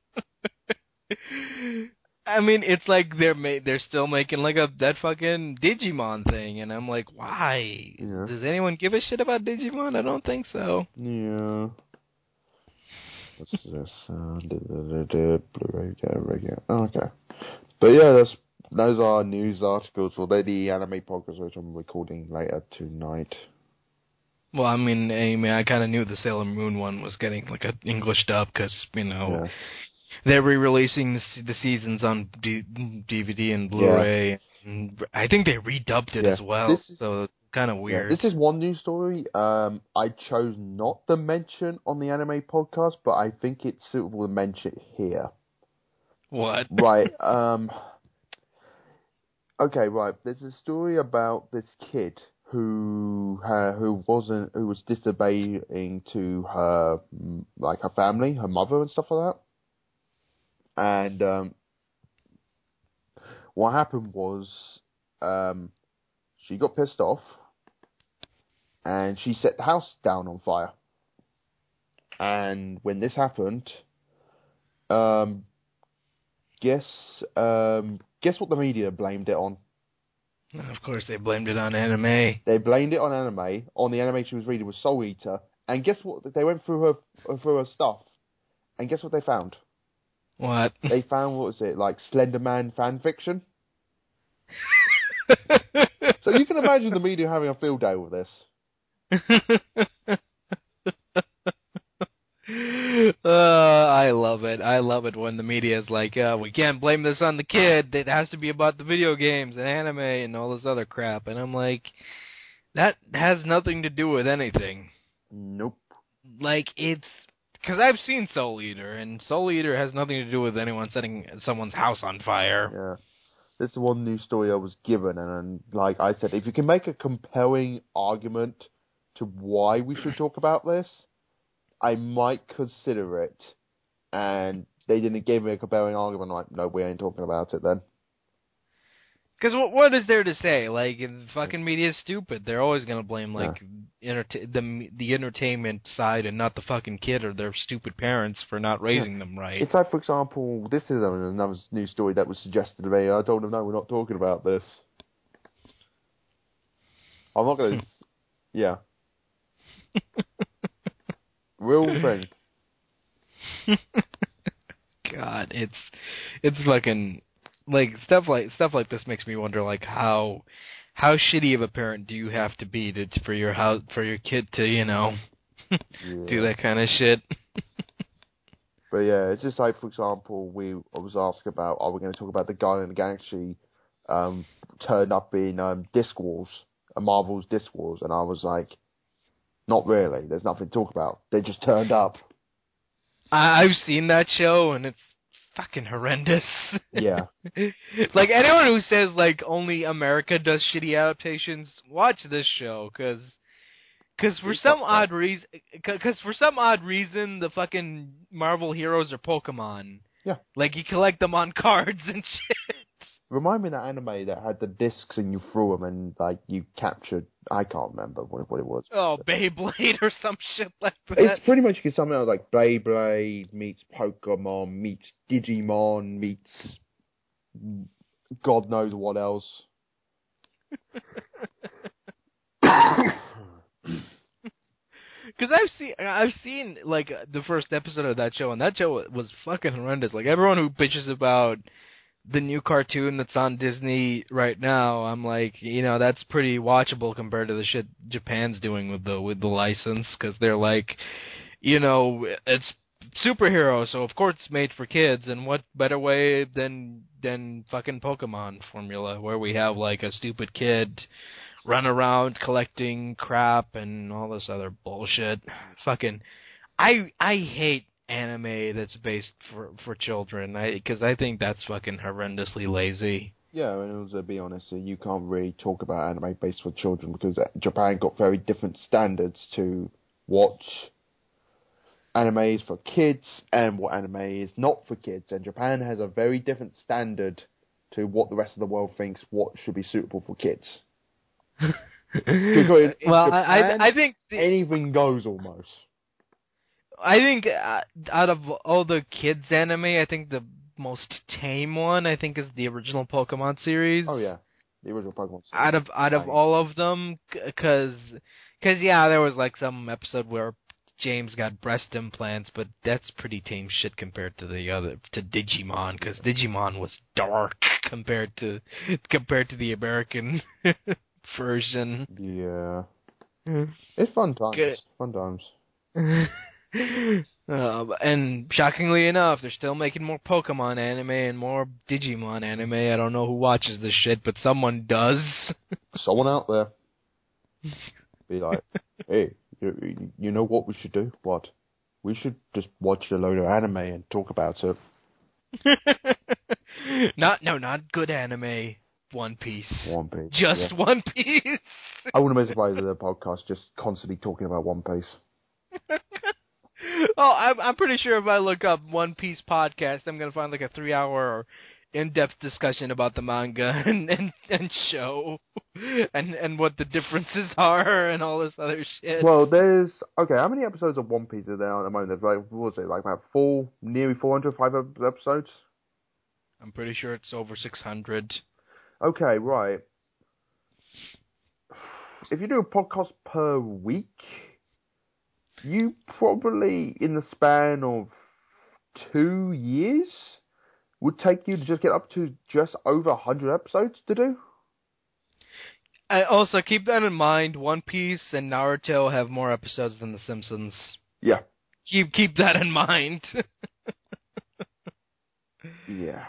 I mean, it's like they're ma- they're still making like a that fucking Digimon thing, and I'm like, why? Yeah. Does anyone give a shit about Digimon? I don't think so. Yeah. What's this? Uh, Blu-ray, regular. Oh, okay. But yeah, that's those are news articles. Well, they're the anime podcast which I'm recording later tonight. Well, I mean, I mean, I kind of knew the Sailor Moon one was getting like an English dub because you know Yeah. They're re-releasing the, the seasons on D- DVD and Blu-ray. And I think they redubbed it Yeah. as well, is- so it's kind of Yeah, weird. This is one news story. Um, I chose not to mention on the anime podcast, but I think it's suitable to mention it here. what? right. Um. Okay. Right. There's a story about this kid who uh, who wasn't who was disobeying to her like her family, her mother and stuff like that. And um, what happened was um, she got pissed off, and she set the house down on fire. And when this happened, um, guess um guess what the media blamed it on? Of course, they blamed it on anime. They blamed it on anime. On the anime she was reading was Soul Eater, and guess what? They went through her through her stuff, and guess what they found? What? They found what was it like Slender Man fan fiction? So you can imagine the media having a field day with this. uh, I love it. I love it when the media is like, uh, we can't blame this on the kid. It has to be about the video games and anime and all this other crap. And I'm like, that has nothing to do with anything. Nope. Like, it's. Because I've seen Soul Eater, and Soul Eater has nothing to do with anyone setting someone's house on fire. Yeah. This is one news story I was given, and, and like I said, if you can make a compelling argument to why we should talk about this, I might consider it. And they didn't give me a compelling argument. I'm like, no, we ain't talking about it then. Because what what is there to say? Like the fucking media is stupid. They're always gonna blame like enterta- the the entertainment side and not the fucking kid or their stupid parents for not raising them right. It's like, for example, this is another news story that was suggested to me. I told them, no, we're not talking about this. I'm not going to. yeah. Real thing. God, it's it's fucking like stuff like stuff like this makes me wonder like how how shitty of a parent do you have to be to for your house for your kid to you know do that kind of shit. But yeah, it's just like, for example, we I was asked about, are we going to talk about the Guardian of the Galaxy um, turned up in um, Disk Wars, uh, Marvel's Disk Wars, and I was like, not really. There's nothing to talk about. They just turned up. I, I've seen that show and it's fucking horrendous. Yeah. like anyone who says like only America does shitty adaptations, watch this show because because for some odd reason, because for some odd reason, the fucking Marvel heroes are Pokemon. Yeah. Like you collect them on cards and shit. Remind me of that anime that had the discs and you threw them and like you captured. I can't remember what, what it was. Oh, Beyblade or some shit like that. It's pretty much something else like Beyblade meets Pokemon meets Digimon meets God knows what else. Because I've seen, I've seen like the first episode of that show, and that show was fucking horrendous. Like everyone who bitches about the new cartoon that's on Disney right now, I'm like, you know, that's pretty watchable compared to the shit Japan's doing with the with the license, because they're like, you know, it's superhero, so of course it's made for kids, and what better way than than fucking Pokemon formula, where we have like a stupid kid run around collecting crap and all this other bullshit. Fucking, I I hate anime that's based for for children. I because I think that's fucking horrendously lazy. Yeah, and also be honest, you can't really talk about anime based for children because uh, Japan got very different standards to what anime is for kids and what anime is not for kids. And Japan has a very different standard to what the rest of the world thinks what should be suitable for kids. Well, I, Japan, I I think the, anything goes almost. I think uh, out of all the kids anime, I think the most tame one I think is the original Pokemon series. Oh yeah, the original Pokemon. Out of out of all of them, because because yeah, there was like some episode where James got breast implants, but that's pretty tame shit compared to the other to Digimon, because Digimon was dark compared to compared to the American version. Yeah, it's fun times. Good. Fun times. Uh, and shockingly enough, they're still making more Pokemon anime and more Digimon anime. I don't know who watches this shit, but someone does. Someone out there be like, hey, you, you know what we should do? What? We should just watch a load of anime and talk about it. not no, not good anime. One Piece. One Piece. Just yeah. One Piece. I wouldn't be surprised if the podcast just constantly talking about One Piece. oh, I'm I'm pretty sure if I look up One Piece podcast, I'm gonna find like a three hour in-depth discussion about the manga and and, and show, and and what the differences are and all this other shit. Well, there's okay. How many episodes of One Piece are there at the moment? There's like what was it like about four, nearly 400, 500 episodes. I'm pretty sure it's over 600. Okay, right. If you do a podcast per week, you probably, in the span of two years, would take you to just get up to just over 100 episodes to do. I also keep that in mind. One Piece and Naruto have more episodes than The Simpsons. Yeah. Keep keep that in mind. Yeah.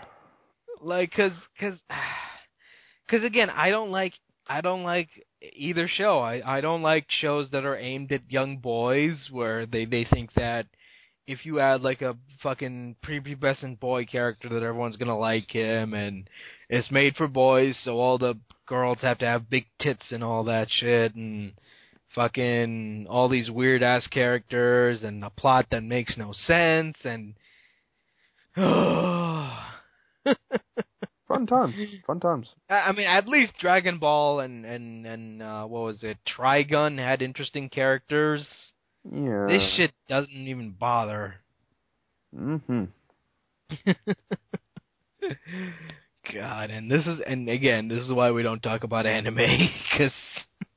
like, cause, cause, cause again, I don't like, I don't like either show. I, I don't like shows that are aimed at young boys where they, they think that if you add like a fucking prepubescent boy character that everyone's gonna like him and it's made for boys so all the girls have to have big tits and all that shit and fucking all these weird ass characters and a plot that makes no sense and Fun times. Fun times. I I mean, at least Dragon Ball and and and uh, what was it? Trigun had interesting characters. Yeah. This shit doesn't even bother. Mm-hmm. God, and this is and again, this is why we don't talk about anime because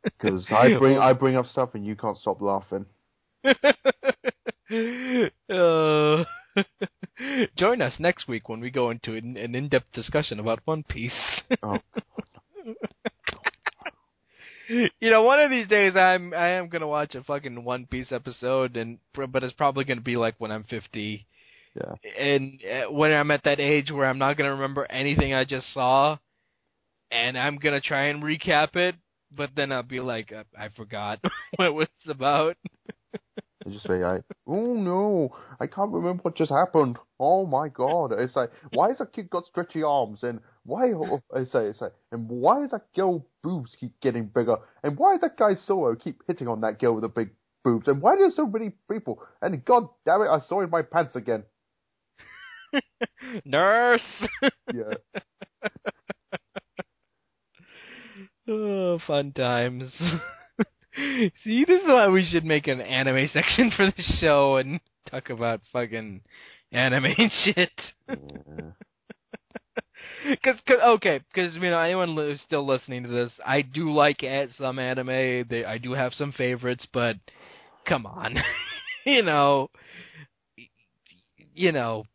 Because I bring I bring up stuff and you can't stop laughing. uh, join us next week when we go into an, an in-depth discussion about One Piece. Oh. you know, one of these days I'm I am gonna watch a fucking One Piece episode, and but it's probably gonna be like when I'm 50, Yeah. and uh, when I'm at that age where I'm not gonna remember anything I just saw, and I'm gonna try and recap it, but then I'll be like, uh, I forgot what it was about. I just say, like, oh no, I can't remember what just happened. Oh my god! It's like, why has that kid got stretchy arms? And why? oh, oh I say, it's like, and why is that girl boobs keep getting bigger? And why does that guy Zoro uh, keep hitting on that girl with the big boobs? And why there's so many people? And god damn it, I saw in my pants again. Nurse. Yeah. oh, fun times. See, this is why we should make an anime section for the show and talk about fucking anime and shit. yeah. Cause, cause okay, because you know anyone who's still listening to this, I do like a- some anime. They, I do have some favorites, but come on, you know, you know,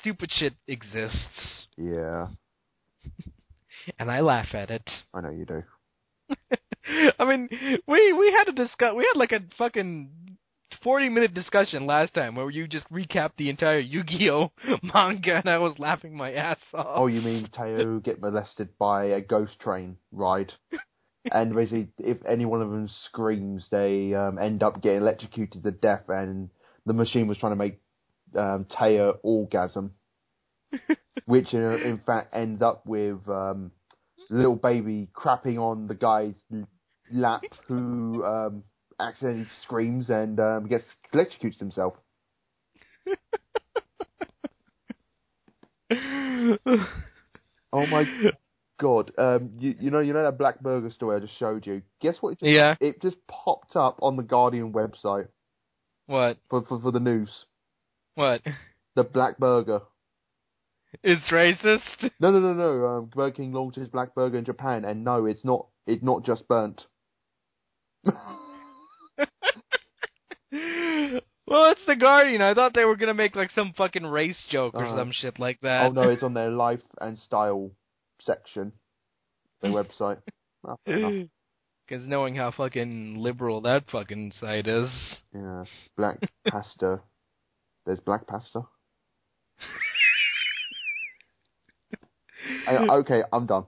stupid shit exists, Yeah. and I laugh at it. I know you do. I mean, we we had a discuss. We had like a fucking forty minute discussion last time where you just recapped the entire Yu-Gi-Oh manga, and I was laughing my ass off. Oh, you mean Téa get molested by a ghost train ride? and basically, if any one of them screams, they um, end up getting electrocuted to death. And the machine was trying to make um, Téa orgasm. which uh, in fact ends up with um, little baby crapping on the guy's lap, who um, accidentally screams and um, gets electrocutes himself. Oh my god! Um, you, you know, you know that Black Burger story I just showed you. Guess what? It just, yeah. it just popped up on the Guardian website What? for for, for the news. What? The Black Burger. It's racist. No, no, no, no. Um, Burger King launches Black Burger in Japan, and no, it's not. It's not just burnt. well, it's the Guardian. I thought they were gonna make like some fucking race joke or Uh, some shit like that. oh no, it's on their life and style section. Their website. Oh. Because knowing how fucking liberal that fucking site is. Yeah, black pasta. There's black pasta. I, okay, I'm done.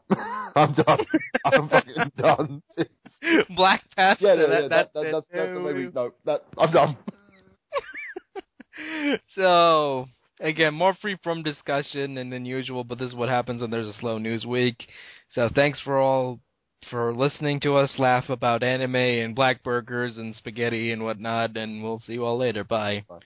I'm done. I'm fucking done. Black pasta. Yeah, yeah, that, yeah. that's That, that, that's, that's the way we. No, that I'm done. so again, more free from discussion and than usual, but this is what happens when there's a slow news week. So thanks for all for listening to us laugh about anime and black burgers and spaghetti and whatnot, and we'll see you all later. Bye. Bye.